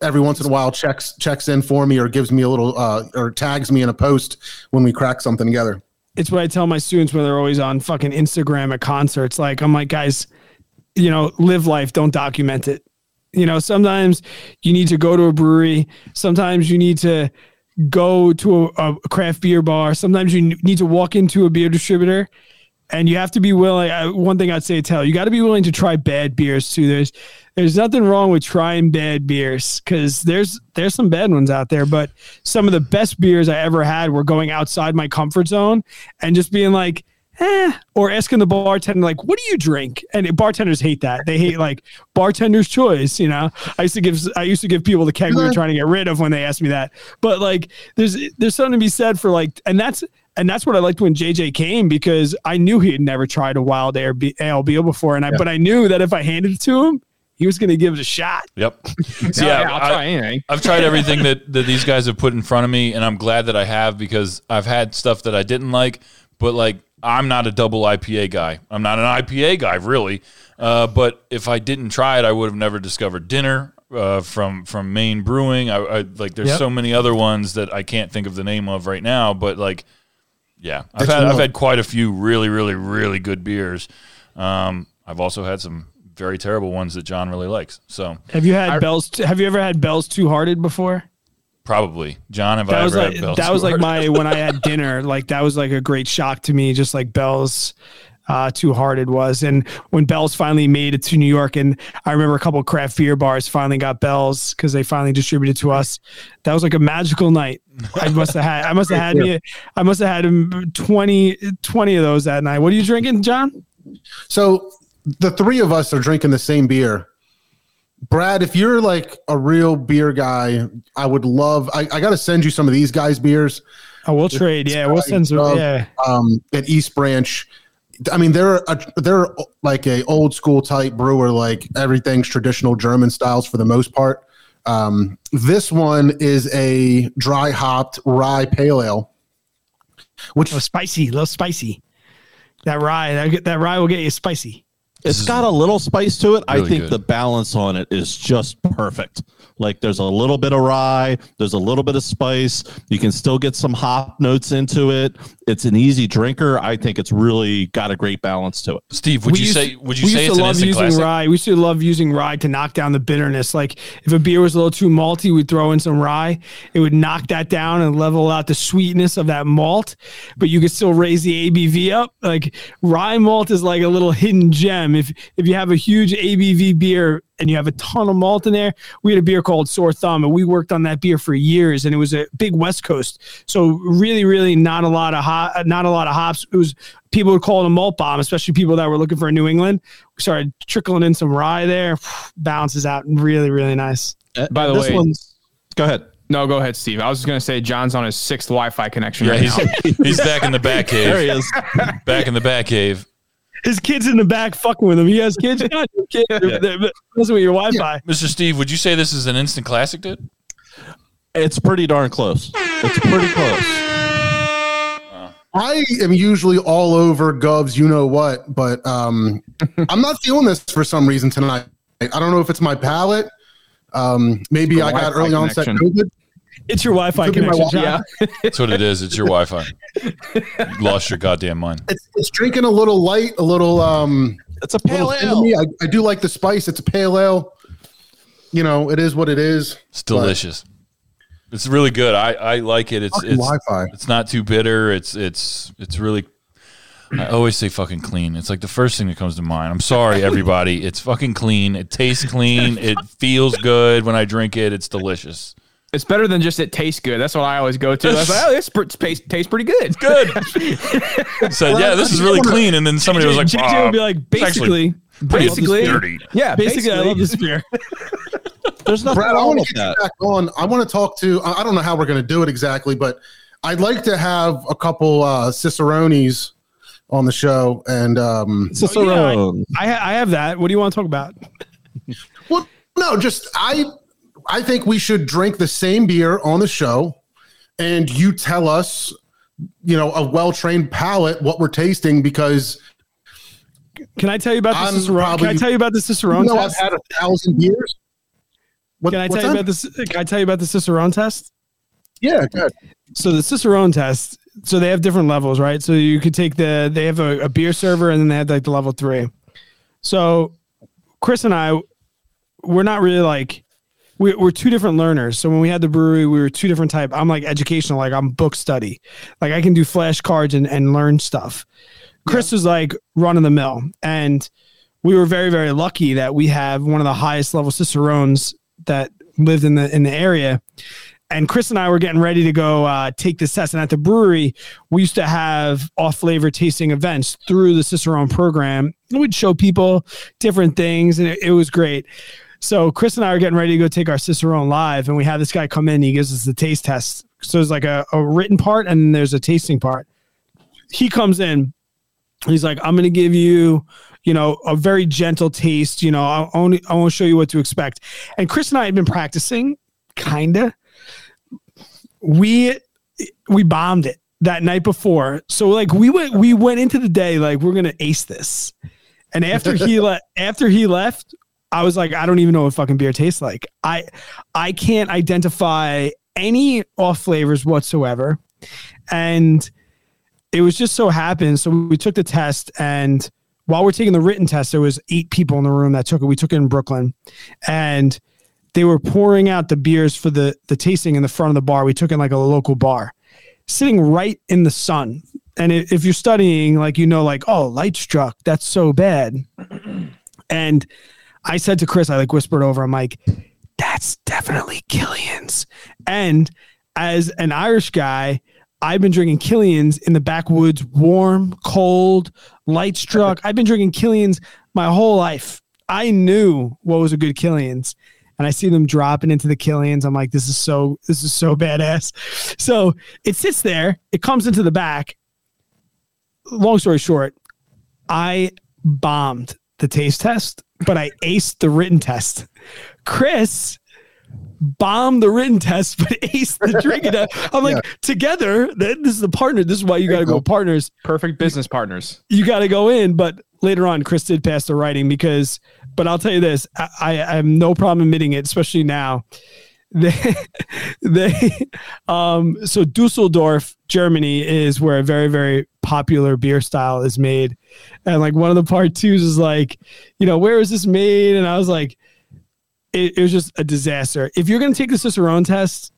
every once in a while checks checks in for me or gives me a little uh, or tags me in a post when we crack something together. it's what I tell my students when they're always on fucking Instagram at concerts. Like, I'm like, guys, you know, live life, don't document it. You know, sometimes you need to go to a brewery. Sometimes you need to go to a, a craft beer bar. Sometimes you need to walk into a beer distributor and you have to be willing. I, one thing I'd say, tell you got to be willing to try bad beers too. There's there's nothing wrong with trying bad beers because there's there's some bad ones out there. But some of the best beers I ever had were going outside my comfort zone and just being like, eh, or asking the bartender like, "What do you drink?" And bartenders hate that. They hate like bartender's choice. You know, I used to give I used to give people the keg we were trying to get rid of when they asked me that. But like, there's there's something to be said for like, and that's and that's what I liked when JJ came because I knew he had never tried a wild ale before, and I but I knew that if I handed it to him, he was going to give it a shot. Yep. [LAUGHS] So, [LAUGHS] Yeah, yeah, I'll I- try anything. I've tried [LAUGHS] everything that, that these guys have put in front of me, and I'm glad that I have because I've had stuff that I didn't like, but like I'm not a double IPA guy. I'm not an IPA guy, really. Uh, but if I didn't try it, I would have never discovered dinner uh, from from Maine Brewing. I, I like there's Yep. so many other ones that I can't think of the name of right now, but like yeah, I've That's had I've had quite a few really really really good beers. Um, I've also had some very terrible ones that John really likes. So Have you had Bell's? Have you ever had Bell's Two Hearted before? probably John, have I That was ever like had Bell's that was like my when I had dinner. Like that was like a great shock to me. Just like Bell's uh, hard it was, and when Bell's finally made it to New York, and I remember a couple of craft beer bars finally got Bell's because they finally distributed to us. That was like a magical night. I must have had. I must have had me. I must have had um, 20, 20 of those that night. What are you drinking, John? So the three of us are drinking the same beer, Brad, if you're like a real beer guy, I would love. I, I got to send you some of these guys' beers. Oh, we'll trade. Yeah, we'll send some. Yeah. Um, at East Branch, I mean they're a, they're like a old school type brewer. Like everything's traditional German styles for the most part. Um, this one is a dry hopped rye pale ale, which A little spicy, a little spicy. That rye, that, that rye will get you spicy. It's got a little spice to it. I think good. the balance on it is just perfect. Like there's a little bit of rye, there's a little bit of spice. You can still get some hop notes into it. It's an easy drinker. I think it's really got a great balance to it. Steve, would We you used- say would you we say used to an love instant using classic? rye. We used to love using rye to knock down the bitterness. Like if a beer was a little too malty, we'd throw in some rye. It would knock that down and level out the sweetness of that malt, but you could still raise the ABV up. Like rye malt is like a little hidden gem. If if you have a huge ABV beer and you have a ton of malt in there, we had a beer called Sore Thumb, and we worked on that beer for years, and it was a big West Coast. So really, really not a lot of hop, not a lot of hops. It was people would call it a malt bomb, especially people that were looking for a New England. We started trickling in some rye there, [SIGHS] balances out really, really nice. Uh, By the this way- go ahead. No, go ahead, Steve. I was just gonna say John's on his sixth Wi-Fi connection Yeah, right he's now. [LAUGHS] he's back in the back [LAUGHS] There he is. Back in the back cave. His kids in the back fucking with him. He has kids. [LAUGHS] Yeah, your kids. They're- they're messing with your Wi-Fi. Mr. Steve, would you say this is an instant classic, dude? It's pretty darn close. It's pretty close. I am usually all over Govs, you know what, but um, [LAUGHS] I'm not feeling this for some reason tonight. I don't know if it's my palate. Um, maybe I got Wi-Fi early onset connection. COVID. It's your Wi-Fi Could connection. Wi- John. That's what it is. It's your [LAUGHS] Wi-Fi. You lost your goddamn mind. It's, it's drinking a little light, a little um, It's a little pale thin to me. ale. I, I do like the spice. It's a pale ale. You know, it is what it is. It's delicious. It's really good. I, I like it. It's it's Wi-Fi. it's not too bitter. It's it's it's really. I always say fucking clean. It's like the first thing that comes to mind. I'm sorry, everybody. It's fucking clean. It tastes clean. [LAUGHS] It feels good when I drink it. It's delicious. It's better than just it tastes good. That's what I always go to. I was like, oh, this tastes tastes pretty good. It's good. [LAUGHS] Said, yeah, this is really clean. And then somebody was like, JJ "Ah, would be like, basically, basically, dirty. Yeah, basically, I love this beer. [LAUGHS] There's nothing Brad, I want to get that. you back on. I want to talk to. I I don't know how we're going to do it exactly, but I'd like to have a couple uh, cicerones on the show. And um, Cicerone. I, ha- I have that. What do you want to talk about? well, no, just I. I think we should drink the same beer on the show, and you tell us, you know, a well trained palate what we're tasting because Can I tell you about the Cicerone? Can I tell you about the you Cicerone know I've had a thousand beers. What, Can I tell you that? about this? Can I tell you about the Cicerone test? Yeah, good. So the Cicerone test. So they have different levels, right? So you could take the. They have a, a beer server, and then they have like the level three. So Chris and I, we're not really like. We- We're two different learners. So when we had the brewery, we were two different type. I'm like educational, like I'm book study, like I can do flashcards and, and learn stuff. Chris was like run of the mill, and we were very very lucky that we have one of the highest level cicerones that lived in the in the area and Chris and I were getting ready to go uh, take this test. And at the brewery, we used to have off flavor tasting events through the Cicerone program. And we'd show people different things, and it, it was great. So Chris and I are getting ready to go take our Cicerone live, and we have this guy come in. And He gives us the taste test. So there's like a, a written part, and then there's a tasting part. He comes in. He's like, I'm going to give you, you know, a very gentle taste. You know, I only I won't show you what to expect. And Chris and I had been practicing, kinda we we bombed it that night before. So like we went we went into the day like we're gonna ace this. And after he [LAUGHS] left after he left, I was like, I don't even know what fucking beer tastes like. I I can't identify any off flavors whatsoever. And it was just so happened. So we took the test and while we're taking the written test, there was eight people in the room that took it. We took it in Brooklyn. And they were pouring out the beers for the the tasting in the front of the bar. We took in like a local bar, sitting right in the sun. And if you're studying, like you know, like oh, light struck, that's so bad. [CLEARS THROAT] And I said to Chris, I like whispered over. I'm like, that's definitely Killian's. And as an Irish guy, I've been drinking Killian's in the backwoods, warm, cold, light struck. I've been drinking Killian's my whole life. I knew what was a good Killian's, and I see them dropping into the Killian's. I'm like, this is so this is so badass. So it sits there. It comes into the back. Long story short, I bombed the taste test, but I aced the written test. Chris bombed the written test, but [LAUGHS] aced the drinking test. I'm like, together, this is the partner. This is why you got to go partners. Perfect business partners. You got to go in. But later on, Chris did pass the writing because, but I'll tell you this, I, I, I have no problem admitting it, especially now. [LAUGHS] They, they, um, so Dusseldorf, Germany is where a very, very popular beer style is made. And like one of the part twos is like, you know, where is this made? And I was like, it, it was just a disaster. If you're going to take the Cicerone test,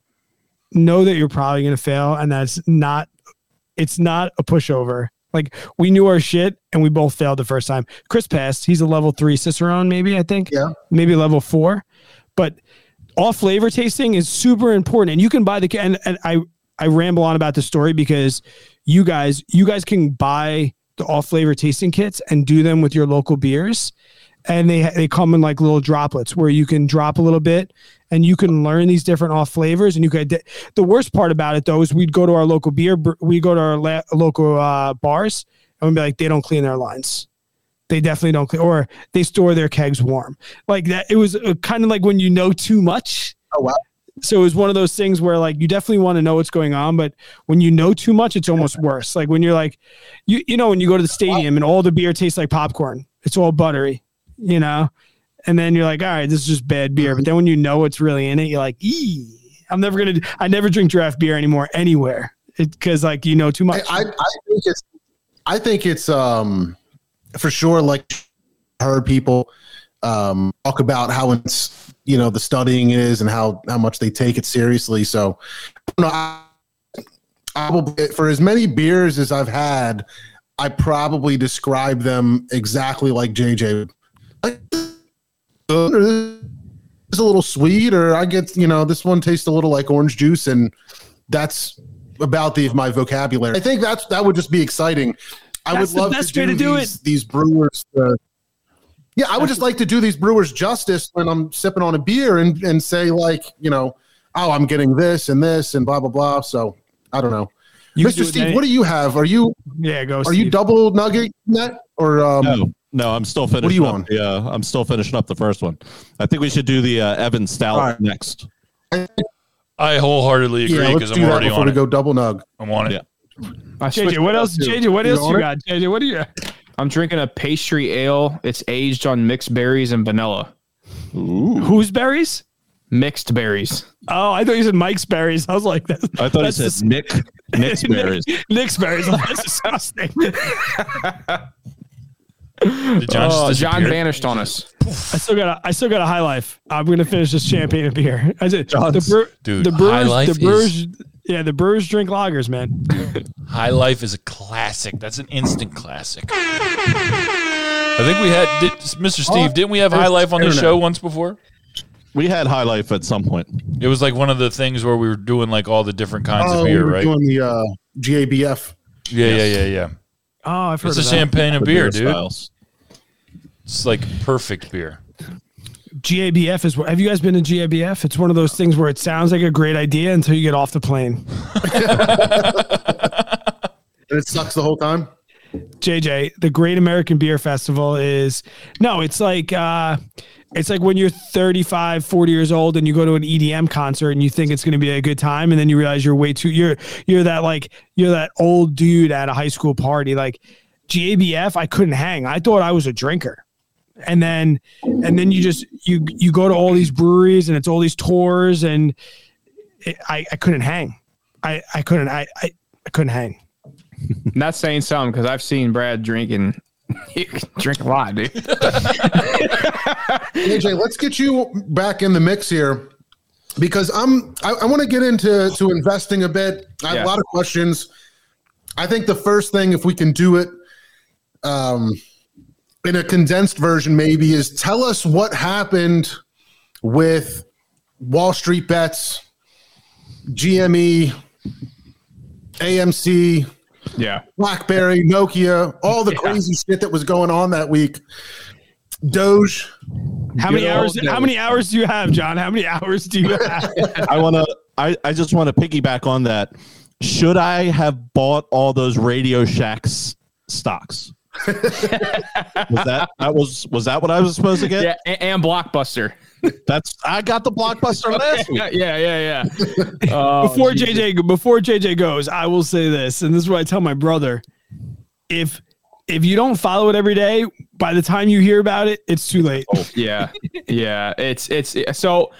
know that you're probably going to fail, and that's not. It's not a pushover. Like we knew our shit, and we both failed the first time. Chris passed. He's a level three Cicerone, maybe I think. Yeah. Maybe level four, but off flavor tasting is super important, and you can buy the and, and I I ramble on about the story because you guys you guys can buy the off flavor tasting kits and do them with your local beers. And they they come in like little droplets where you can drop a little bit and you can learn these different off flavors and you could the worst part about it though is we'd go to our local beer we go to our la- local uh, bars and we'd be like they don't clean their lines. They definitely don't clean or they store their kegs warm. Like that it was uh, kind of like when you know too much. Oh wow. So it was one of those things where like you definitely want to know what's going on but when you know too much it's almost worse. Like when you're like you you know when you go to the stadium and all the beer tastes like popcorn it's all buttery you know? And then you're like all right this is just bad beer. But then when you know what's really in it you're like ee i'm never gonna i never drink draft beer anymore anywhere. Because like you know too much. I, I, I think it's I think it's um for sure like heard people um talk about how it's you know the studying is and how how much they take it seriously. So I don't know, I, I will, for as many beers as I've had, I probably describe them exactly like JJ. It's a little sweet, or I get you know this one tastes a little like orange juice, and that's about the my vocabulary. I think that's that would just be exciting. I That's would the love best to do, way to do these, these brewers. Uh, yeah, I would just like to do these brewers justice when I'm sipping on a beer and and say like you know, oh, I'm getting this and this and blah blah blah. So I don't know. You can do Mr. Steve, any- what do you have? Are you yeah go are you double nugget net or um, No, no, I'm still finishing. What are you up on? The, uh, I'm still finishing up the first one. I think we should do the uh, Evan Stout All right. next. I wholeheartedly yeah, agree let's because do I'm that already before on we it. go double nug. I'm on it. Yeah. I switched JJ, what else? too. JJ, what You else on you it? got? JJ, what do you? I'm drinking a pastry ale. It's aged on mixed berries and vanilla. Whose berries? Mixed berries. Oh, I thought you said Mike's berries. I was like, that's, I thought he said dis- Nick Nick's [LAUGHS] berries. Nick's berries. Oh, that's disgusting. [LAUGHS] Oh, John, Oh, John vanished on us. I still got a, I still got a high life. I'm gonna finish this champagne and beer. I said the John's- brew, Dude, the High brewers, Life the is- brewers, yeah, the brewers drink lagers, man. High Life is a classic. That's an instant classic. I think we had did, Mr. Steve. Didn't we have High Life on the show once before? We had High Life at some point. It was like one of the things where we were doing like all the different kinds Oh, of we beer, were right? doing the uh, GABF. Yeah, yeah, yeah, yeah. Oh, I've heard It's a of that. champagne and The beer, dude. styles. It's like perfect beer. GABF is. What have you guys been to GABF? It's one of those things where it sounds like a great idea until you get off the plane. [LAUGHS] And it sucks the whole time. JJ, the Great American Beer Festival is no, it's like uh it's like when you're 35, 40 years old and you go to an EDM concert and you think it's going to be a good time and then you realize you're way too you're you're that like you're that old dude at a high school party like GABF I couldn't hang. I thought I was a drinker. And then and then you just you you go to all these breweries and it's all these tours and it, I I couldn't hang. I I couldn't I I, I couldn't hang. [LAUGHS] Not saying something because I've seen Brad drinking. He [LAUGHS] can drink a lot, dude. AJ, let's get you back in the mix here because I'm I, I want to get into to investing a bit. I have Yeah. a lot of questions. I think the first thing, if we can do it, um, in a condensed version, maybe is tell us what happened with Wall Street bets, GME, AMC, Yeah. BlackBerry, Nokia, all the crazy shit that was going on that week. Doge. How many hours? old How many hours do you have, John? How many [LAUGHS] hours do you have? I want to. I, I just want to piggyback on that. Should I have bought all those Radio Shacks stocks? [LAUGHS] was that that was was that what I was supposed to get? Yeah, and, and Blockbuster. That's I got the blockbuster last [LAUGHS] week. yeah, yeah, yeah. [LAUGHS] Oh, before Jesus. JJ before JJ goes, I will say this, and this is what I tell my brother: if if you don't follow it every day, by the time you hear about it, it's too late. Oh, yeah yeah it's it's so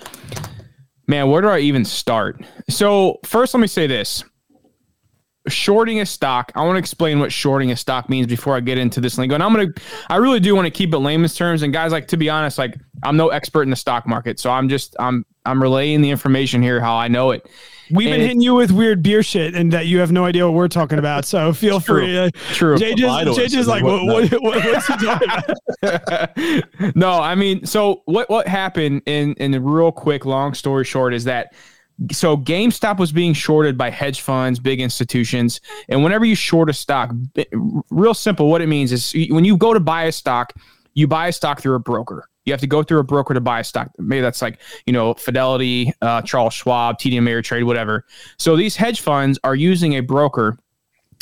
man where do i even start so first let me say this shorting a stock i want to explain what shorting a stock means before i get into this lingo and i'm gonna i really do want to keep it layman's terms and guys like to be honest like i'm no expert in the stock market so i'm just i'm i'm relaying the information here how i know it We've been hitting you with weird beer shit, and that you have no idea what we're talking about. So [LAUGHS] feel True. free. Uh, True. JJ's, Lie to us JJ's and like, we what, wouldn't what, what, what's he talking about? [LAUGHS] [LAUGHS] no, I mean, so what what happened in in the real quick, long story short, is that so GameStop was being shorted by hedge funds, big institutions, and whenever you short a stock, real simple, what it means is when you go to buy a stock, you buy a stock through a broker. You have to go through a broker to buy a stock. Maybe that's like you know Fidelity, uh, Charles Schwab, TD Ameritrade, whatever. So these hedge funds are using a broker,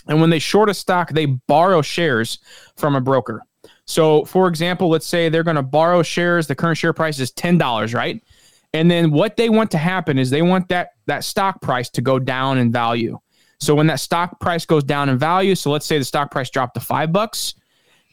and when they short a stock, they borrow shares from a broker. So, for example, let's say they're going to borrow shares. The current share price is ten dollars, right? And then what they want to happen is they want that that stock price to go down in value. So when that stock price goes down in value, so let's say the stock price dropped to five bucks,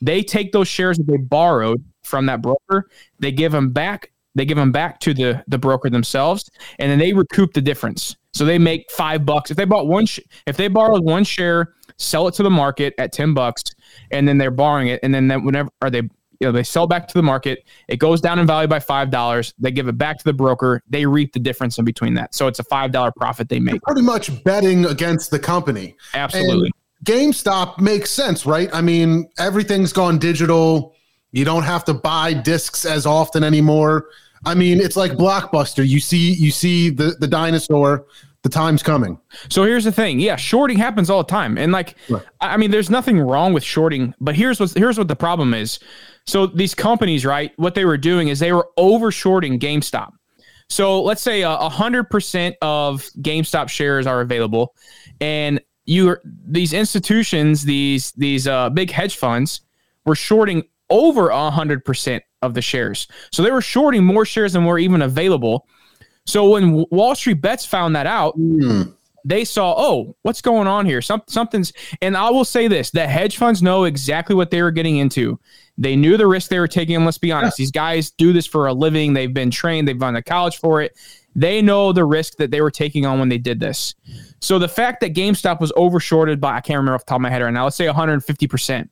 they take those shares that they borrowed from that broker, they give them back, they give them back to the the broker themselves, and then they recoup the difference. So they make five bucks if they bought one. Sh- if they borrowed one share, sell it to the market at ten bucks, and then they're borrowing it, and then that whenever are they you know they sell back to the market, it goes down in value by five dollars. They give it back to the broker. They reap the difference in between that. So it's a five dollar profit they make. Pretty much betting against the company. Absolutely. And GameStop makes sense, right? I mean, everything's gone digital. You don't have to buy discs as often anymore. I mean, it's like Blockbuster. You see, you see the the dinosaur. The time's coming. So here's the thing. Yeah, shorting happens all the time. And like Right. I I mean there's nothing wrong with shorting, but here's what here's what the problem is. So these companies, right, what they were doing is they were overshorting GameStop. So let's say a hundred percent of GameStop shares are available, and you these institutions, these these uh, big hedge funds, were shorting over a hundred percent of the shares. So they were shorting more shares than were even available. So when Wall Street Bets found that out, they saw, oh, what's going on here? Some, something's, and I will say this: the hedge funds know exactly what they were getting into. They knew the risk they were taking. And let's be honest, these guys do this for a living. They've been trained. They've gone to college for it. They know the risk that they were taking on when they did this. So the fact that GameStop was overshorted by, I can't remember off the top of my head right now, let's say 150 percent.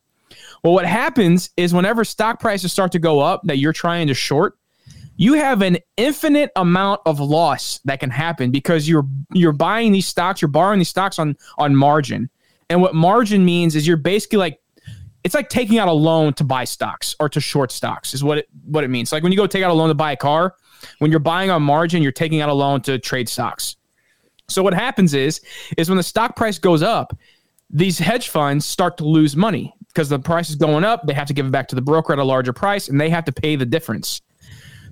Well, what happens is whenever stock prices start to go up that you're trying to short, you have an infinite amount of loss that can happen because you're you're buying these stocks, you're borrowing these stocks on on margin. And what margin means is you're basically like it's like taking out a loan to buy stocks or to short stocks is what it what it means. Like when you go take out a loan to buy a car, when you're buying on margin, you're taking out a loan to trade stocks. So what happens is is when the stock price goes up, these hedge funds start to lose money because the price is going up. They have to give it back to the broker at a larger price, and they have to pay the difference.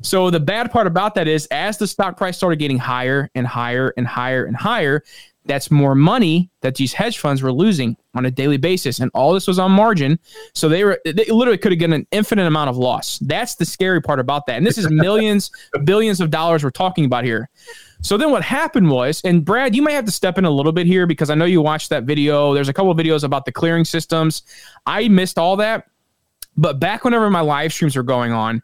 So the bad part about that is, as the stock price started getting higher and higher and higher and higher, that's more money that these hedge funds were losing on a daily basis, and all this was on margin. So they were they literally could have gotten an infinite amount of loss. That's the scary part about that, and this is millions, [LAUGHS] billions of dollars we're talking about here. So then what happened was, and Brad, you might have to step in a little bit here because I know you watched that video. There's a couple of videos about the clearing systems. I missed all that. But back whenever my live streams were going on,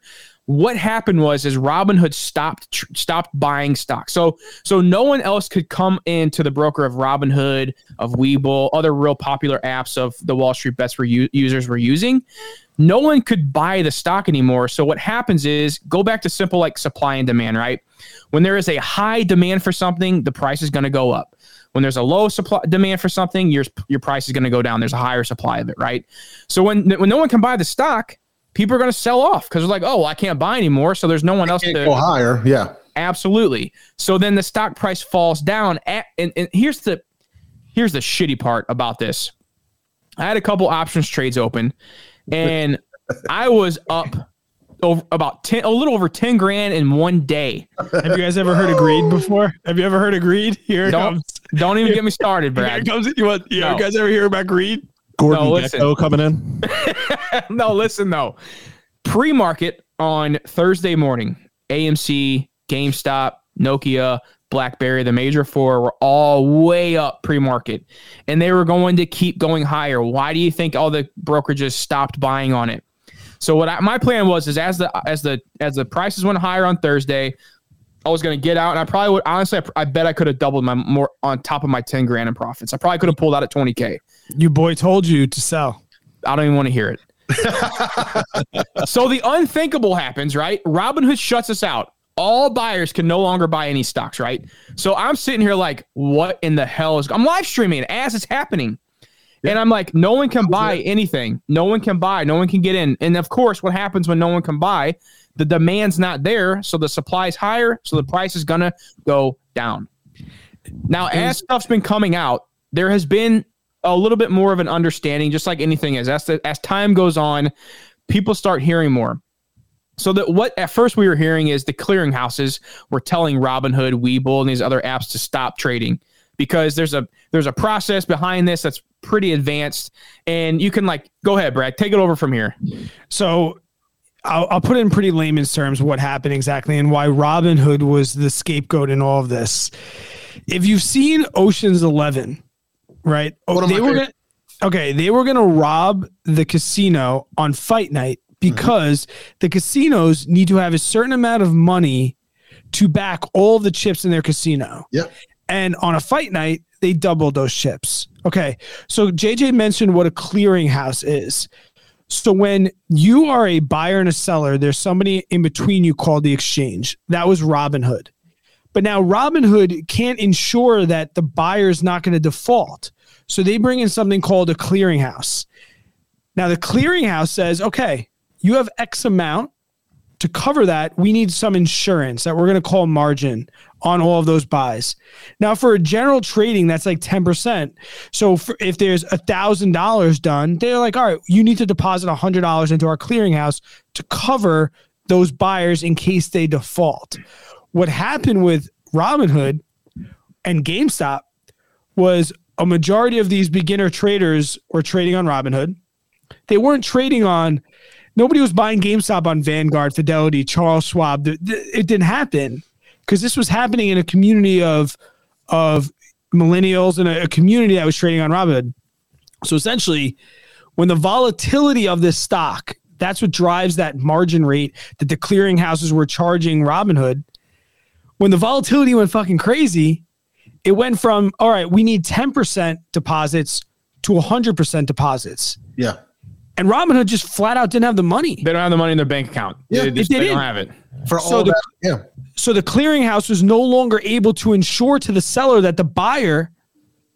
what happened was is Robinhood stopped tr- stopped buying stock. So so no one else could come into the broker of Robinhood, of Webull, other real popular apps of the Wall Street Bets were u- users were using. No one could buy the stock anymore. So what happens is go back to simple like supply and demand, right? When there is a high demand for something, the price is going to go up. When there's a low supply demand for something, your your price is going to go down. There's a higher supply of it, right? So when when no one can buy the stock, people are going to sell off because they're like, oh, well, I can't buy anymore, so there's no one else to go higher. Yeah. Absolutely. So then the stock price falls down. At, and, and here's the here's the shitty part about this. I had a couple options trades open, and [LAUGHS] I was up over about ten, a little over ten grand in one day. Have you guys ever heard of greed before? Have you ever heard of greed? Here it Don't comes. don't even get me [LAUGHS] started, Here Brad. it comes. You, want, you, No. guys ever hear about greed? Gordon No, listen. Gekko coming in. [LAUGHS] no, listen though. Pre-market on Thursday morning, AMC, GameStop, Nokia, BlackBerry, the major four were all way up pre-market, and they were going to keep going higher. Why do you think all the brokerages stopped buying on it? So what I, my plan was is as the as the as the prices went higher on Thursday, I was going to get out, and I probably would honestly. I, I bet I could have doubled my more on top of my ten grand in profits. I probably could have pulled out at twenty k. Your boy told you to sell. I don't even want to hear it. [LAUGHS] so the unthinkable happens, right? Robinhood shuts us out. All buyers can no longer buy any stocks, right? So I'm sitting here like, what in the hell is I'm live streaming as it's happening. And I'm like, no one can buy anything. No one can buy. No one can get in. And of course, what happens when no one can buy? The demand's not there. So the supply's higher. So the price is going to go down. Now, as stuff's been coming out, there has been a little bit more of an understanding, just like anything is. As, the, as time goes on, people start hearing more. So that what at first we were hearing is the clearinghouses were telling Robinhood, Webull, and these other apps to stop trading because there's a there's a process behind this that's pretty advanced, and you can like go ahead, Brad, take it over from here. So I'll, I'll put it in pretty layman's terms what happened exactly and why Robin Hood was the scapegoat in all of this. If you've seen Ocean's Eleven, right? Oh, One they were gonna, okay, they were gonna rob the casino on fight night because the casinos need to have a certain amount of money to back all the chips in their casino. Yep. And on a fight night, they doubled those chips. Okay. So JJ mentioned what a clearinghouse is. So when you are a buyer and a seller, there's somebody in between you called the exchange. That was Robinhood. But now Robinhood can't ensure that the buyer's not going to default. So they bring in something called a clearinghouse. Now the clearinghouse says, okay, you have X amount. To cover that, we need some insurance that we're going to call margin on all of those buys. Now, for a general trading, that's like 10%. So for, if there's a thousand dollars done, they're like, all right, you need to deposit a hundred dollars into our clearinghouse to cover those buyers in case they default. What happened with Robinhood and GameStop was a majority of these beginner traders were trading on Robinhood. They weren't trading on nobody was buying GameStop on Vanguard, Fidelity, Charles Schwab. It didn't happen because this was happening in a community of of millennials and a community that was trading on Robinhood. So essentially, when the volatility of this stock, that's what drives that margin rate that the clearinghouses were charging Robinhood. When the volatility went fucking crazy, it went from all right, we need 10% deposits to 100% deposits. Yeah. And Robinhood just flat out didn't have the money. They don't have the money in their bank account. Yeah, they, just, they they don't didn't. have it. For So all the- that. Yeah. So the clearinghouse was no longer able to ensure to the seller that the buyer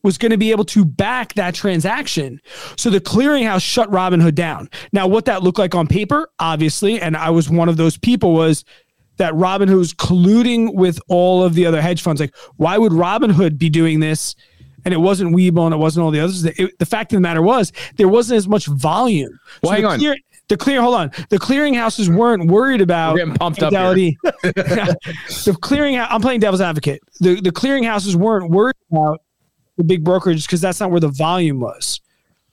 was going to be able to back that transaction. So the clearinghouse shut Robinhood down. Now, what that looked like on paper, obviously, and I was one of those people, was that Robinhood was colluding with all of the other hedge funds. Like, why would Robinhood be doing this? And it wasn't Webull and it wasn't all the others. The, it- the fact of the matter was there wasn't as much volume. Well, So hang the on. Clear, the clear, hold on. The clearinghouses weren't worried about We're getting pumped up here. [LAUGHS] [LAUGHS] The clearing, I'm playing devil's advocate. The the clearinghouses weren't worried about the big brokerages because that's not where the volume was.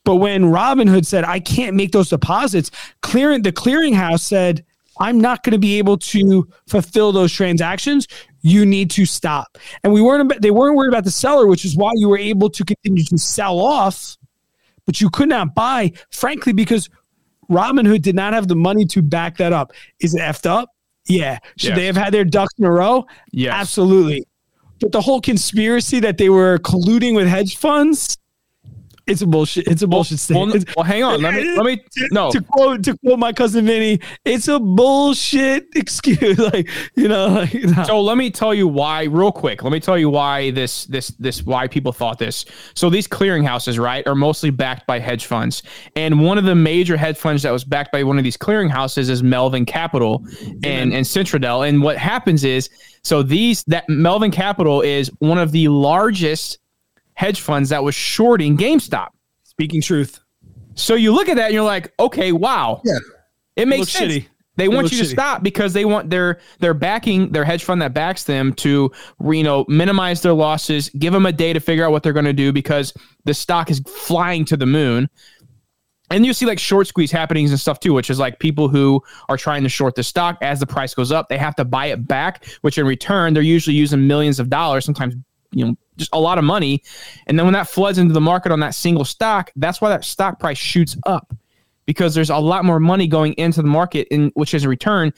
But when Robinhood said, "I can't make those deposits," clearing the clearinghouse said, "I'm not going to be able to fulfill those transactions. You need to stop." And we weren't they weren't worried about the seller, which is why you were able to continue to sell off, but you could not buy, frankly, because Robinhood did not have the money to back that up. Is it effed up? Yeah. Should Yes. they have had their ducks in a row? Yes. Absolutely. But the whole conspiracy that they were colluding with hedge funds, it's a bullshit. It's a bullshit Well, statement. well, hang on. Let me let me [LAUGHS] no. To quote to quote my cousin Vinny, it's a bullshit [LAUGHS] excuse. [LAUGHS] like you know, like, no. So let me tell you why, real quick. Let me tell you why this this this why people thought this. So these clearinghouses, right, are mostly backed by hedge funds, and one of the major hedge funds that was backed by one of these clearinghouses is Melvin Capital and and Citadel. And what happens is, so these that Melvin Capital is one of the largest hedge funds that was shorting GameStop. speaking truth. So you look at that and you're like, okay, wow, Yeah. it makes looks sense. shitty. They want looks you to shitty. stop because they want their their backing their hedge fund that backs them to you know minimize their losses, give them a day to figure out what they're going to do because the stock is flying to the moon. And you see like short squeeze happenings and stuff too, which is like people who are trying to short the stock as the price goes up, they have to buy it back, which in return they're usually using millions of dollars, sometimes you know just a lot of money. And then when that floods into the market on that single stock, that's why that stock price shoots up because there's a lot more money going into the market, in which is in return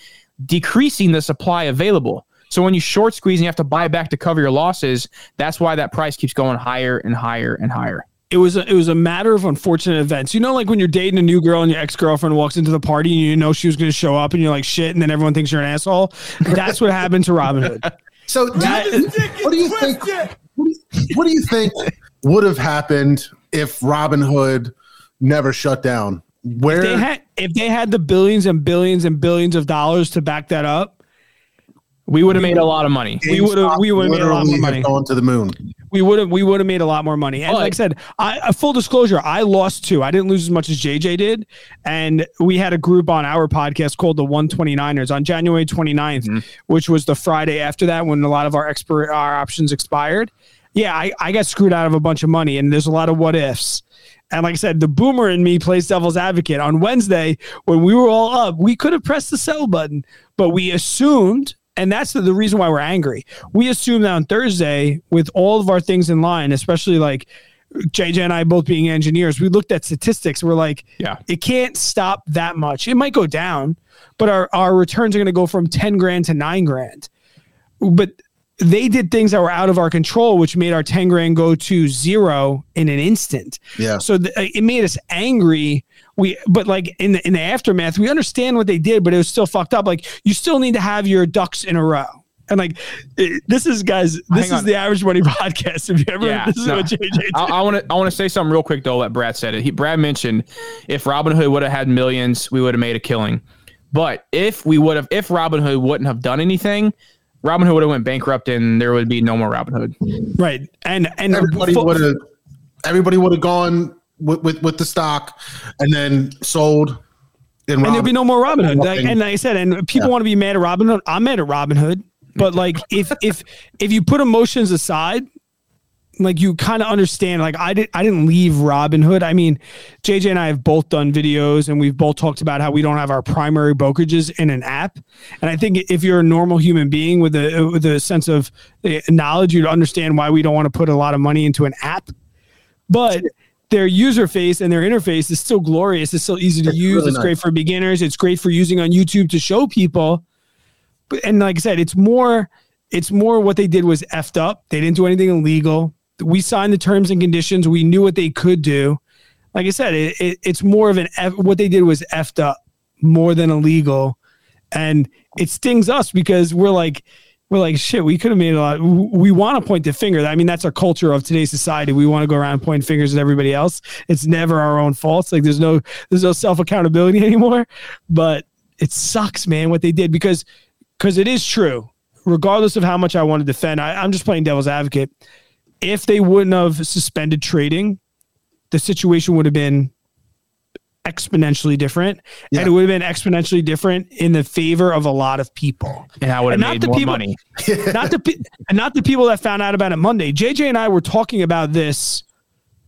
decreasing the supply available. So when you short squeeze and you have to buy back to cover your losses, that's why that price keeps going higher and higher and higher. it was a, it was a matter of unfortunate events. You know, like when you're dating a new girl and your ex girlfriend walks into the party and you know she was going to show up and you're like shit, and then everyone thinks you're an asshole. That's what happened to Robin Hood. [LAUGHS] So, That- what do you [LAUGHS] think? Twisted. What do you, what do you think would have happened if Robin Hood never shut down? Where They had if they had the billions and billions and billions of dollars to back that up, We would have made a lot of money. we would have we would have made a lot more money. Gone to the moon. We would have we would have made a lot more money. And But- like I said, I a full disclosure, I lost two. I didn't lose as much as JJ did. And we had a group on our podcast called the 129ers on January 29th, mm-hmm. which was the Friday after that when a lot of our expert our options expired. Yeah, I, I got screwed out of a bunch of money and there's a lot of what ifs. And like I said, the boomer in me plays devil's advocate. On Wednesday, when we were all up, we could have pressed the sell button, but we assumed, and that's the, the reason why we're angry. We assumed that on Thursday, with all of our things in line, especially like JJ and I both being engineers, we looked at statistics. We're like, Yeah. it can't stop that much. It might go down, but our, our returns are going to go from 10 grand to nine grand. But they did things that were out of our control, which made our 10 grand go to zero in an instant. Yeah. So th- it made us angry. We, but like in the in the aftermath, we understand what they did, but it was still fucked up. Like you still need to have your ducks in a row. And like it- this is guys, this Hang is on. the average money [LAUGHS] podcast. If you ever, Yeah, this is no. what JJ did. I want to I want to say something real quick though. That Brad said it. He, Brad mentioned if Robin Hood would have had millions, we would have made a killing. But if we would have, if Robin Hood wouldn't have done anything, Robin Hood would have went bankrupt and there would be no more Robin Hood. right. And and Everybody fo- would have. Everybody would have gone with, with with the stock, and then sold. In and there'd Robin- be no more Robinhood. Like, and like I said, and people Yeah. want to be mad at Robinhood. I'm mad at Robinhood. But like [LAUGHS] if if if you put emotions aside, like you kind of understand. Like I did I didn't leave Robinhood. I mean, JJ and I have both done videos and we've both talked about how we don't have our primary brokerages in an app. And I think if you're a normal human being with a with a sense of eh, knowledge, you'd understand why we don't want to put a lot of money into an app. But their user face and their interface is still glorious. It's still easy to It's use. really it's great for beginners. It's great for using on YouTube to show people. But and like I said, it's more it's more what they did was effed up. They didn't do anything illegal. We signed the terms and conditions. We knew what they could do. Like I said, it, it, it's more of an F, what they did was effed up more than illegal, and it stings us because we're like we're like shit. We could have made a lot. We want to point the finger. I mean, that's our culture of today's society. We want to go around and point fingers at everybody else. It's never our own faults. Like there's no there's no self accountability [LAUGHS] anymore. But it sucks, man, what they did because because it is true. Regardless of how much I want to defend, I, I'm just playing devil's advocate. If they wouldn't have suspended trading, the situation would have been exponentially different, Yeah. and it would have been exponentially different in the favor of a lot of people. And I would have not made the more people- money. [LAUGHS] not the pe- and not the people that found out about it Monday. JJ and I were talking about this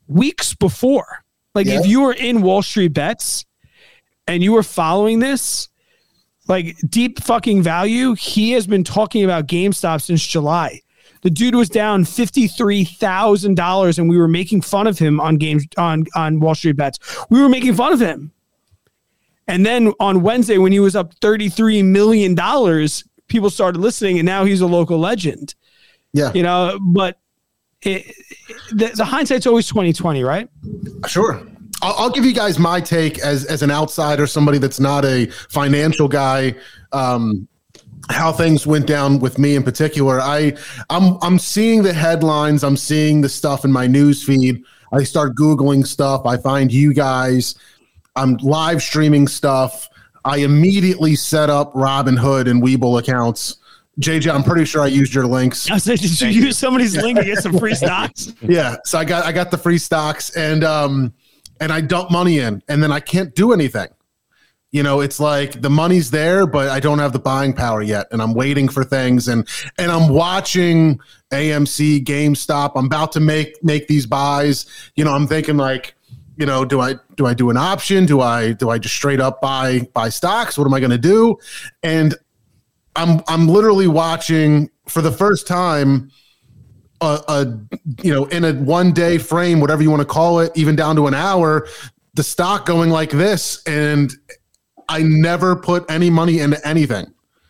weeks before. Like Yeah. if you were in Wall Street bets and you were following this, like deep fucking value, he has been talking about GameStop since July. The dude was down fifty three thousand dollars, and we were making fun of him on games on on Wall Street bets. We were making fun of him. And then on Wednesday, when he was up $33 million, people started listening, and now he's a local legend. Yeah. You know, but it, the, the hindsight's always 2020, right? Sure. I'll, I'll give you guys my take as as an outsider, somebody that's not a financial guy. Um, how things went down with me in particular. I I'm I'm seeing the headlines. I'm seeing the stuff in my news feed. I start googling stuff. I find you guys. I'm live streaming stuff. I immediately set up Robinhood and Webull accounts. JJ, I'm pretty sure I used your links. I said, did you use somebody's link to get some free [LAUGHS] stocks? Yeah, so I got I got the free stocks and um and I dump money in and then I can't do anything. You know it's like the money's there but i don't have the buying power yet and i'm waiting for things and and i'm watching amc gamestop. I'm about to make make these buys. You know i'm thinking like you know do i do i do an option? Do i do i just straight up buy buy stocks? What am i going to do? And i'm i'm literally watching for the first time a, a you know in a one day frame whatever you want to call it even down to an hour the stock going like this and i never put any money into anything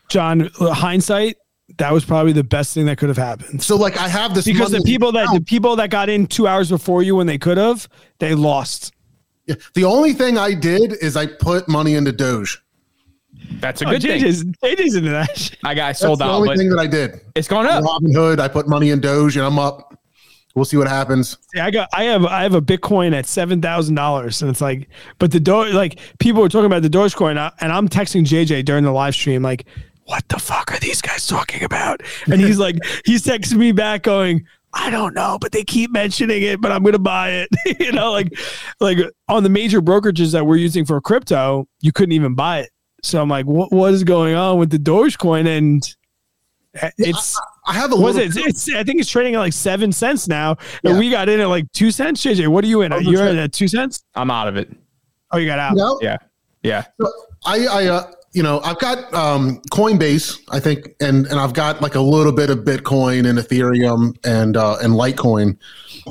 John, hindsight, that was probably the best thing that could have happened. so like i have this Because the money people that the people that got in two hours before you when they could have, they lost. Yeah. the only thing i did is i put money into doge That's a Oh, good thing. JJ's, JJ's into that. [LAUGHS] I got that's sold the out, only but thing that i did It's gone up. robinhood i put money in doge and i'm up we'll see what happens See, I got I have I have a Bitcoin at seven thousand dollars, and it's like, but the do like people were talking about the Dogecoin, uh, and I'm texting JJ during the live stream like, what the fuck are these guys talking about? And he's like, [LAUGHS] he's texting me back going. I don't know, but they keep mentioning it, but I'm gonna buy it. [LAUGHS] you know, like like on the major brokerages that we're using for crypto, you couldn't even buy it. So I'm like, what what is going on with the Dogecoin? And it's i have a was little it? It's, I think it's trading at like seven cents now, Yeah. and we got in at like two cents. JJ, what are you in? At? You're in at two cents. I'm out of it. Oh, you got out. you know? Yeah. Yeah. I, I, uh, you know, I've got um, Coinbase, I think, and and I've got like a little bit of Bitcoin and Ethereum and uh, and Litecoin.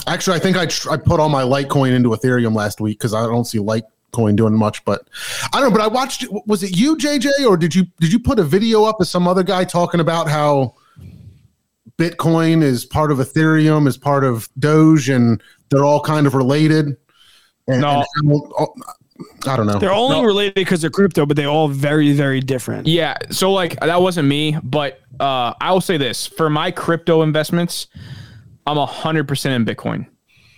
Actually, I think I tr- I put all my Litecoin into Ethereum last week because I don't see Litecoin doing much. But I don't know. But I watched. Was it you, JJ, or did you did you put a video up of some other guy talking about how Bitcoin is part of Ethereum, is part of Doge, and they're all kind of related? And, No. and I don't know. They're only No. related because they're crypto, but they're all very, very different. Yeah. So like that wasn't me, but uh, I will say this for my crypto investments, I'm a hundred percent in Bitcoin.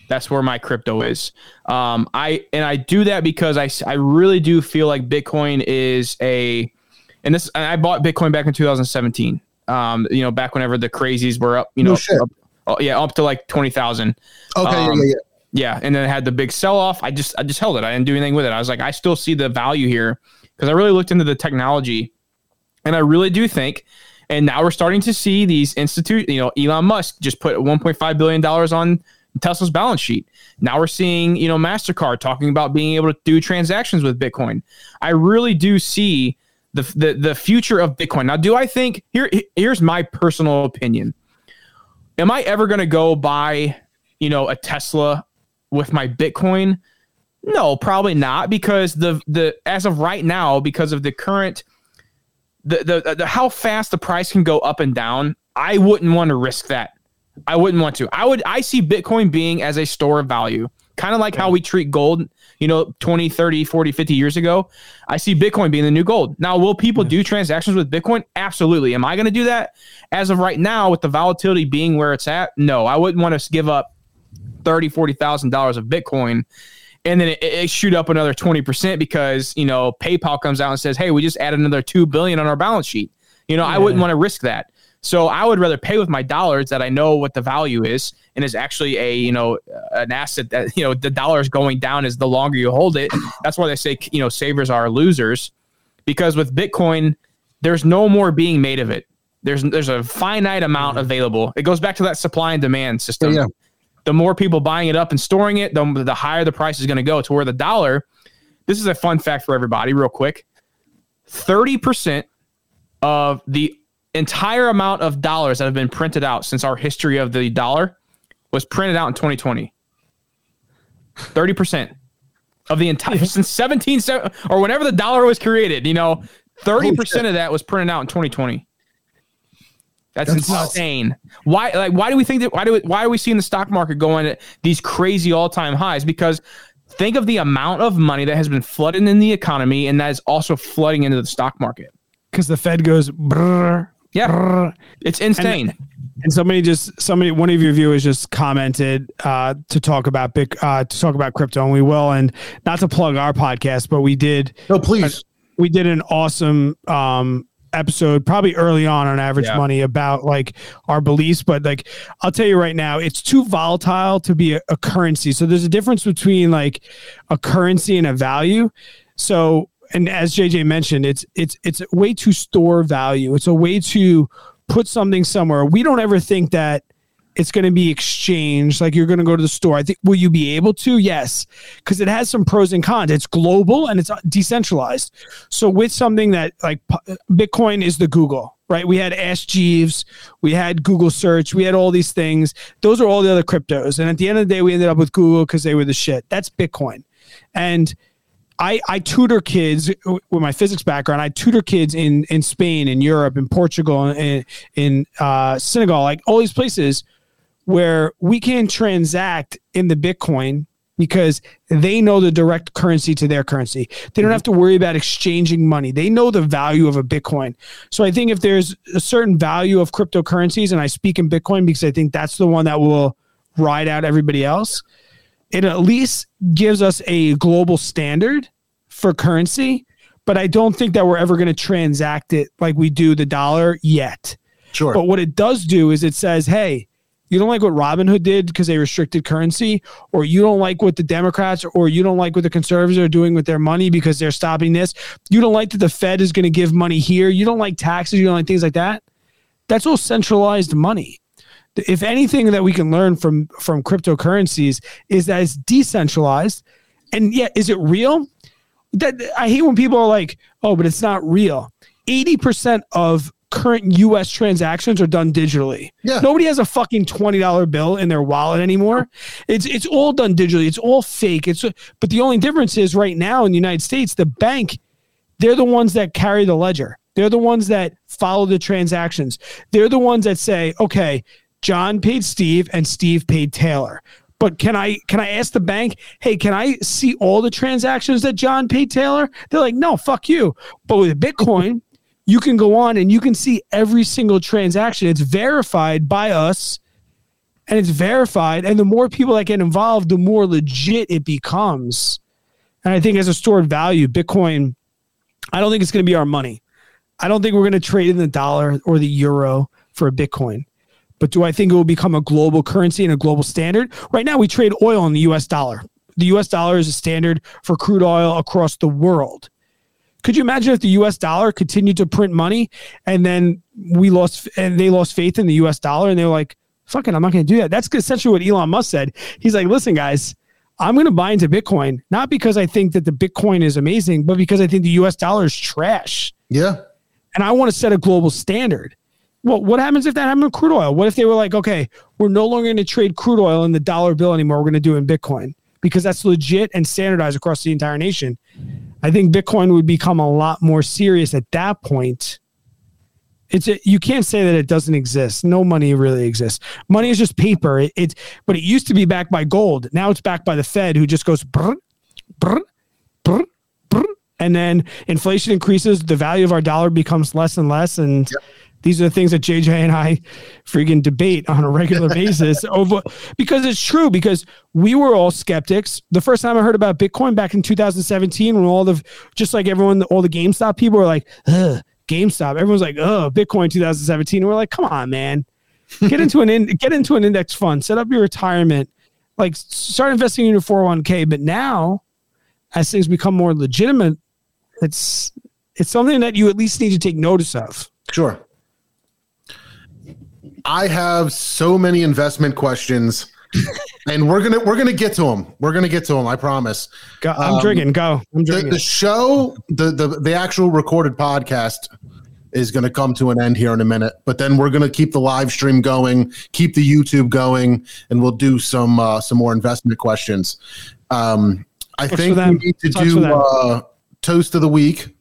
That's where my crypto is. Um, I and I do that because I I really do feel like Bitcoin is a, and this and I bought Bitcoin back in 2017. Um, you know, back whenever the crazies were up, you No know, shit. up, oh, yeah, up to like twenty thousand. Okay, Um, yeah, yeah, yeah. Yeah, and then I had the big sell off. I just I just held it. I didn't do anything with it. I was like, I still see the value here because I really looked into the technology, and I really do think. And now we're starting to see these institute. You know, Elon Musk just put 1.5 billion dollars on Tesla's balance sheet. Now we're seeing you know Mastercard talking about being able to do transactions with Bitcoin. I really do see the the the future of Bitcoin. Now, do I think here? Here's my personal opinion. Am I ever going to go buy you know a Tesla with my Bitcoin? No, probably not because the the as of right now because of the current the the, the how fast the price can go up and down, I wouldn't want to risk that. I wouldn't want to. I would I see Bitcoin being as a store of value. Kind of like how we treat gold, you know, 20, 30, 40, 50 years ago. I see Bitcoin being the new gold. Now, will people do transactions with Bitcoin? Absolutely. Am I going to do that? As of right now, with the volatility being where it's at, no. I wouldn't want to give up thirty, forty thousand dollars of Bitcoin, and then it, it shoot up another twenty percent because you know PayPal comes out and says, "Hey, we just added another two billion on our balance sheet." You know, I wouldn't want to risk that. So I would rather pay with my dollars that I know what the value is and is actually a you know an asset that you know the dollar is going down as the longer you hold it. That's why they say you know savers are losers because with Bitcoin, there's no more being made of it. There's there's a finite amount mm-hmm. available. It goes back to that supply and demand system. Yeah. The more people buying it up and storing it, the, the higher the price is going to go. To where the dollar, this is a fun fact for everybody, real quick. Thirty percent of the entire amount of dollars that have been printed out since our history of the dollar was printed out in 2020. 30% of the entire [LAUGHS] since 17 or whenever the dollar was created, you know, 30% of that was printed out in 2020. That's, That's insane. Why like why do we think that why do we, why are we seeing the stock market going at these crazy all-time highs because think of the amount of money that has been flooding in the economy and that is also flooding into the stock market. Because the Fed goes, brrr, Yeah. brrr. It's insane. and somebody just somebody one of your viewers just commented uh, to talk about big uh, to talk about crypto, and we will. And not to plug our podcast, but we did No, please. we did an awesome um episode probably early on on average Yeah. money about like our beliefs but like i'll tell you right now it's too volatile to be a, a currency so there's a difference between like a currency and a value so and as JJ mentioned, it's it's it's a way to store value. It's a way to put something somewhere. We don't ever think that it's going to be exchanged like you're going to go to the store. I think will you be able to? Yes, because it has some pros and cons. It's global and it's uh, decentralized. So with something that like uh, Bitcoin is the Google, right? We had Ask Jeeves, we had Google search, we had all these things. Those are all the other cryptos. And at the end of the day, we ended up with Google because they were the shit. That's Bitcoin. And I, I tutor kids with my physics background. I tutor kids in, in Spain, in Europe, in Portugal, in, in uh, Senegal, like all these places where we can transact in the Bitcoin because they know the direct currency to their currency. They don't have to worry about exchanging money. They know the value of a Bitcoin. So I think if there's a certain value of cryptocurrencies, and I speak in Bitcoin because I think that's the one that will ride out everybody else, it at least gives us a global standard for currency. But I don't think that we're ever going to transact it like we do the dollar yet. Sure. But what it does do is it says, hey, you don't like what Robinhood did because they restricted currency, or you don't like what the Democrats or you don't like what the conservatives are doing with their money because they're stopping this. You don't like that the Fed is going to give money here. You don't like taxes. You don't like things like that. That's all centralized money. If anything that we can learn from from cryptocurrencies is that it's decentralized, and yet is it real? That I hate when people are like, "Oh, but it's not real." Eighty percent of current US transactions are done digitally. Yeah. Nobody has a fucking $20 bill in their wallet anymore. It's it's all done digitally. It's all fake. It's but the only difference is right now in the United States, the bank, they're the ones that carry the ledger. They're the ones that follow the transactions. They're the ones that say, okay, John paid Steve and Steve paid Taylor. But can I can I ask the bank, hey, can I see all the transactions that John paid Taylor? They're like, no, fuck you. But with Bitcoin, you can go on and you can see every single transaction. It's verified by us and it's verified. And the more people that get involved, the more legit it becomes. And I think as a stored value, Bitcoin, I don't think it's going to be our money. I don't think we're going to trade in the dollar or the euro for a Bitcoin. But do I think it will become a global currency and a global standard? Right now, we trade oil in the US dollar. The US dollar is a standard for crude oil across the world. Could you imagine if the U.S. dollar continued to print money and then we lost and they lost faith in the U.S. dollar and they were like, "Fucking, I'm not going to do that." That's essentially what Elon Musk said. He's like, "Listen, guys." I'm going to buy into Bitcoin, not because I think that the Bitcoin is amazing, but because I think the US dollar is trash. Yeah. And I want to set a global standard. Well, what happens if that happened with crude oil? What if they were like, okay, we're no longer going to trade crude oil in the dollar bill anymore. We're going to do it in Bitcoin because that's legit and standardized across the entire nation. I think Bitcoin would become a lot more serious at that point. It's a, you can't say that it doesn't exist. No money really exists. Money is just paper. It, it but it used to be backed by gold. Now it's backed by the Fed, who just goes brr, brr, brr, brr, and then inflation increases. The value of our dollar becomes less and less, and yep. These are the things that JJ and I freaking debate on a regular basis [LAUGHS] over because it's true because we were all skeptics. The first time I heard about Bitcoin back in 2017 when all the just like everyone all the GameStop people were like, Ugh, GameStop. Everyone's like, "Oh, Bitcoin 2017." And we're like, "Come on, man. Get into an in, [LAUGHS] get into an index fund, set up your retirement, like start investing in your 401k." But now as things become more legitimate, it's it's something that you at least need to take notice of. Sure. I have so many investment questions, [LAUGHS] and we're gonna we're gonna get to them. We're gonna get to them. I promise. Go, I'm um, drinking. Go. I'm drinking. The, the show, the, the the actual recorded podcast is going to come to an end here in a minute. But then we're going to keep the live stream going, keep the YouTube going, and we'll do some uh, some more investment questions. Um, I think we need to do uh, toast of the week.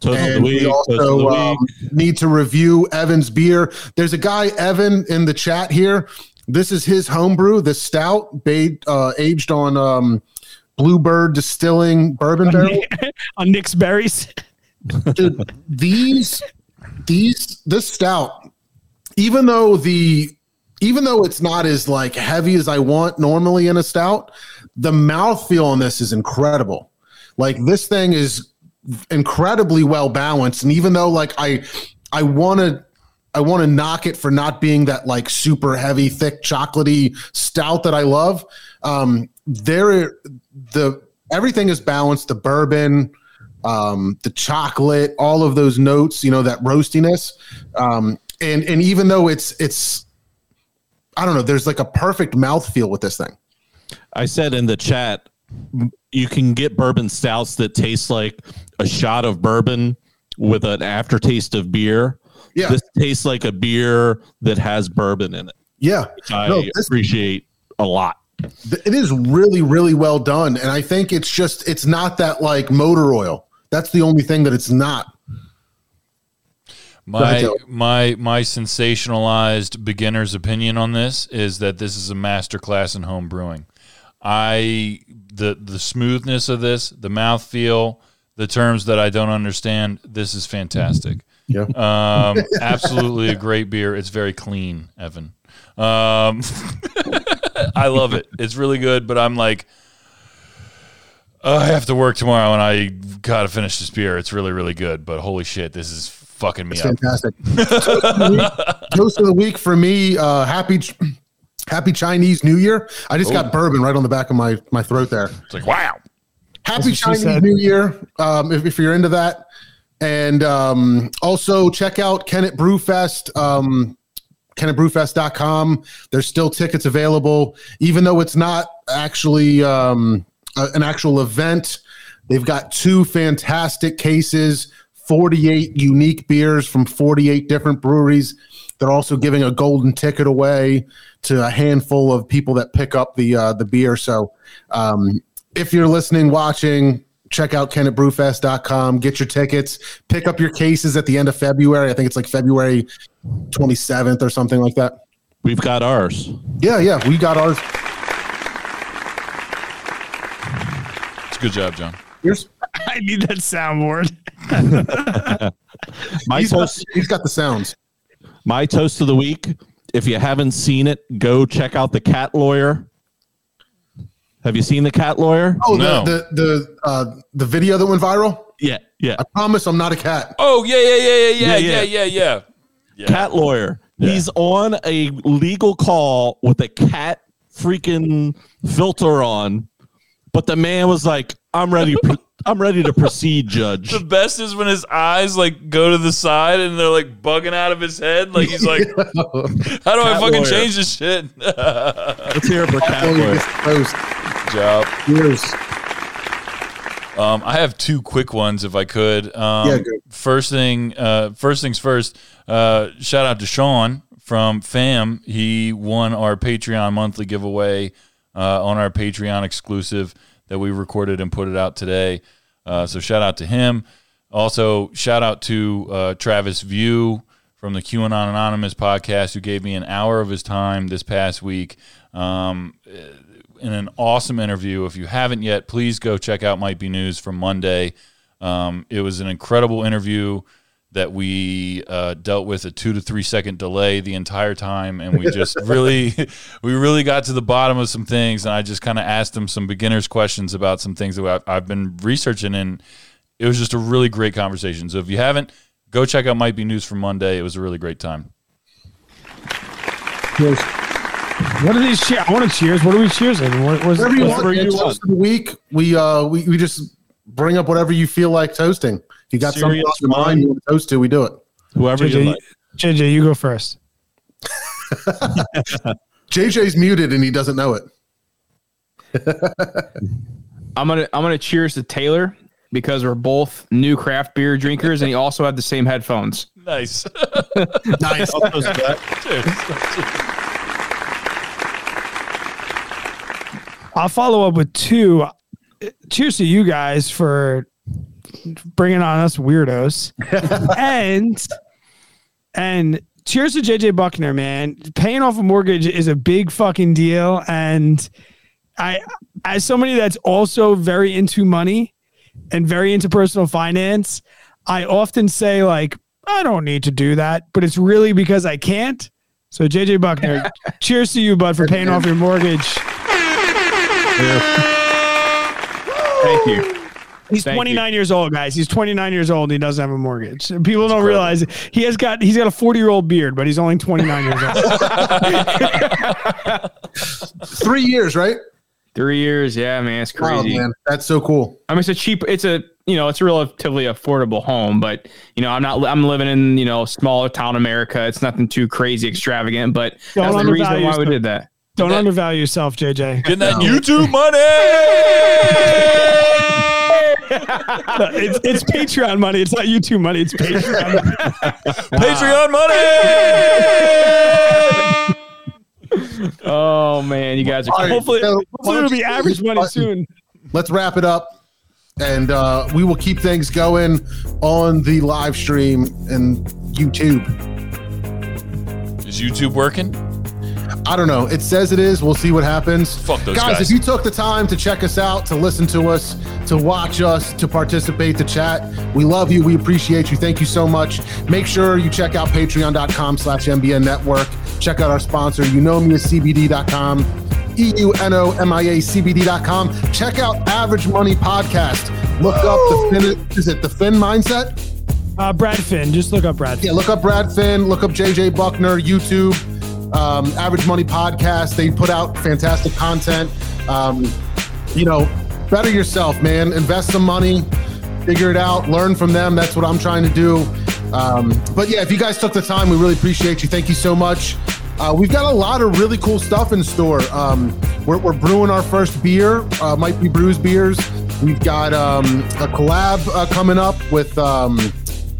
Toast and week, we also um, need to review Evan's beer. There's a guy, Evan, in the chat here. This is his homebrew, the stout, bait, uh, aged on um, Bluebird Distilling bourbon barrel. [LAUGHS] on Nick's berries. Dude, these, these, this stout, even though the, even though it's not as like heavy as I want normally in a stout, the mouthfeel on this is incredible. Like this thing is incredibly well balanced. And even though like I I want to I want to knock it for not being that like super heavy, thick, chocolatey stout that I love. Um, there, the everything is balanced. The bourbon, um, the chocolate, all of those notes, you know, that roastiness. Um, and and even though it's it's I don't know, there's like a perfect mouthfeel with this thing. I said in the chat, you can get bourbon stouts that taste like a shot of bourbon with an aftertaste of beer. Yeah. This tastes like a beer that has bourbon in it. Yeah. which I No, this- appreciate a lot. It is really, really well done. And I think it's just, it's not that like motor oil. That's the only thing that it's not. My my my sensationalized beginner's opinion on this is that this is a masterclass in home brewing. I the the smoothness of this, the mouthfeel, the terms that I don't understand. This is fantastic. Yeah. Um, absolutely a great beer. It's very clean, Evan. Um, [LAUGHS] I love it. It's really good, but I'm like, "Oh, I have to work tomorrow, and I gotta finish this beer. It's really, really good. But holy shit, this is fucking me It's up. fantastic. [LAUGHS] Toast of the week for me. Uh, happy, happy Chinese New Year. I just got bourbon right on the back of my my throat there. It's like wow. Happy Chinese. New Year. Um, if, if you're into that, and um, also check out Kennett Brewfest. Um, KennettBrewfest.com. There's still tickets available, even though it's not actually um, a- an actual event. They've got two fantastic cases, 48 unique beers from 48 different breweries. They're also giving a golden ticket away to a handful of people that pick up the uh, the beer. So, um, if you're listening, watching, check out KennettBrewfest.com. Get your tickets. Pick up your cases at the end of February. I think it's like February 27th or something like that. We've got ours. Yeah, yeah, we got ours. It's a good job, John. Here's [LAUGHS] I need that soundboard. [LAUGHS] My he's got, toast, he's got the sounds. my toast of the week. If you haven't seen it, go check out the Cat Lawyer. Have you seen the Cat Lawyer? Oh, No. the the the uh, the video that went viral. Yeah, yeah. I promise I'm not a cat. Oh yeah, yeah, yeah, yeah, yeah, Yeah, yeah, yeah. yeah, yeah. cat lawyer. He's on a legal call with a cat freaking filter on, but the man was like, "I'm ready. [LAUGHS] To, pro- I'm ready to proceed, Judge." The best is when his eyes like go to the side and they're like bugging out of his head. Like he's like, [LAUGHS] "How do I fucking lawyer. change this shit?" [LAUGHS] Let's hear it for cat lawyer. Post. Job. Cheers. Um, I have two quick ones if I could. Um, Yeah, go. First thing, uh, first things first. Uh, shout out to Sean from FAM. He won our Patreon monthly giveaway uh, on our Patreon exclusive that we recorded and put it out today. Uh, so shout out to him. Also, shout out to uh, Travis View from the QAnon Anonymous podcast, who gave me an hour of his time this past week. Um, in an awesome interview. If you haven't yet, please go check out Might Be News from Monday. Um, it was an incredible interview that we uh, dealt with a two to three second delay the entire time, and we just [LAUGHS] really, we really got to the bottom of some things. And I just kind of asked him some beginners questions about some things that I've, I've been researching, and it was just a really great conversation. So if you haven't, go check out Might Be News from Monday. It was a really great time. Cheers. What are these cheers? I want to cheers. What are we cheersing? What was Whatever you what's- want. man. Toast of the week. We uh we, we just bring up whatever you feel like toasting. If you got something Serious on your mind you want to toast to, we do it. Whoever you JJ, like. JJ, you go first. [LAUGHS] JJ's muted and he doesn't know it. [LAUGHS] I'm gonna I'm gonna cheers to Taylor because we're both new craft beer drinkers, and he also had the same headphones. Nice. [LAUGHS] Nice. I'll follow up with two. Cheers to you guys for bringing on us weirdos, [LAUGHS] and and cheers to JJ Buckner, man. Paying off a mortgage is a big fucking deal, and I, as somebody that's also very into money and very into personal finance, I often say like I don't need to do that, but it's really because I can't. So JJ Buckner, [LAUGHS] cheers to you, bud, for paying off your mortgage. Thank you. He's Thank 29 years old, guys. He's 29 years old and he doesn't have a mortgage. People don't realize he has got he's got a 40 year old beard, but he's only 29 years old. [LAUGHS] Three years, right? Three years, yeah, man, it's Wow, crazy. man, that's so cool. I mean, it's a cheap. It's a you know, it's a relatively affordable home, but you know, I'm not. I'm living in you know smaller town America. It's nothing too crazy extravagant, but Don't that's the reason why we did that. Don't undervalue yourself, JJ. Getting that YouTube money. [LAUGHS] it's, it's Patreon money. It's not YouTube money. It's Patreon. Money. [LAUGHS] Patreon money. [LAUGHS] Oh man, you guys are. All right, hopefully, so hopefully it'll be average money soon. Let's wrap it up, and uh, we will keep things going on the live stream and YouTube. Is YouTube working? I don't know. It says it is. We'll see what happens. Fuck those guys, guys. if you took the time to check us out, to listen to us, to watch us, to participate, to chat, we love you. We appreciate you. Thank you so much. Make sure you check out patreon.com slash MBN network. Check out our sponsor, Eunomia CBD.com. E E-U-N-O-M-I-A CBD.com. Check out Average Money Podcast. Look up the Fin, is it the Fin Mindset? Uh, Brad Finn. Just look up Brad. Yeah, look up Brad Finn, look up JJ Buckner, YouTube, um, Average Money Podcast. They put out fantastic content. Um, you know, better yourself, man. Invest some money, figure it out, learn from them. That's what I'm trying to do. Um, but yeah, if you guys took the time, we really appreciate you. Thank you so much. Uh, we've got a lot of really cool stuff in store. Um, we're, we're brewing our first beer, uh, might be Brews Beers. We've got um, a collab uh, coming up with um,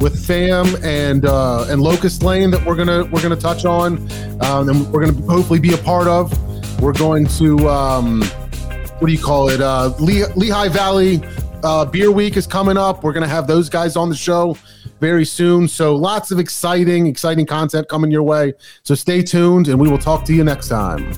with Fam and uh, and Locust Lane that we're gonna we're gonna touch on, um, and we're gonna hopefully be a part of. We're going to um, what do you call it? Uh, Le- Lehigh Valley uh, Beer Week is coming up. We're gonna have those guys on the show very soon. So lots of exciting exciting content coming your way. So stay tuned, and we will talk to you next time.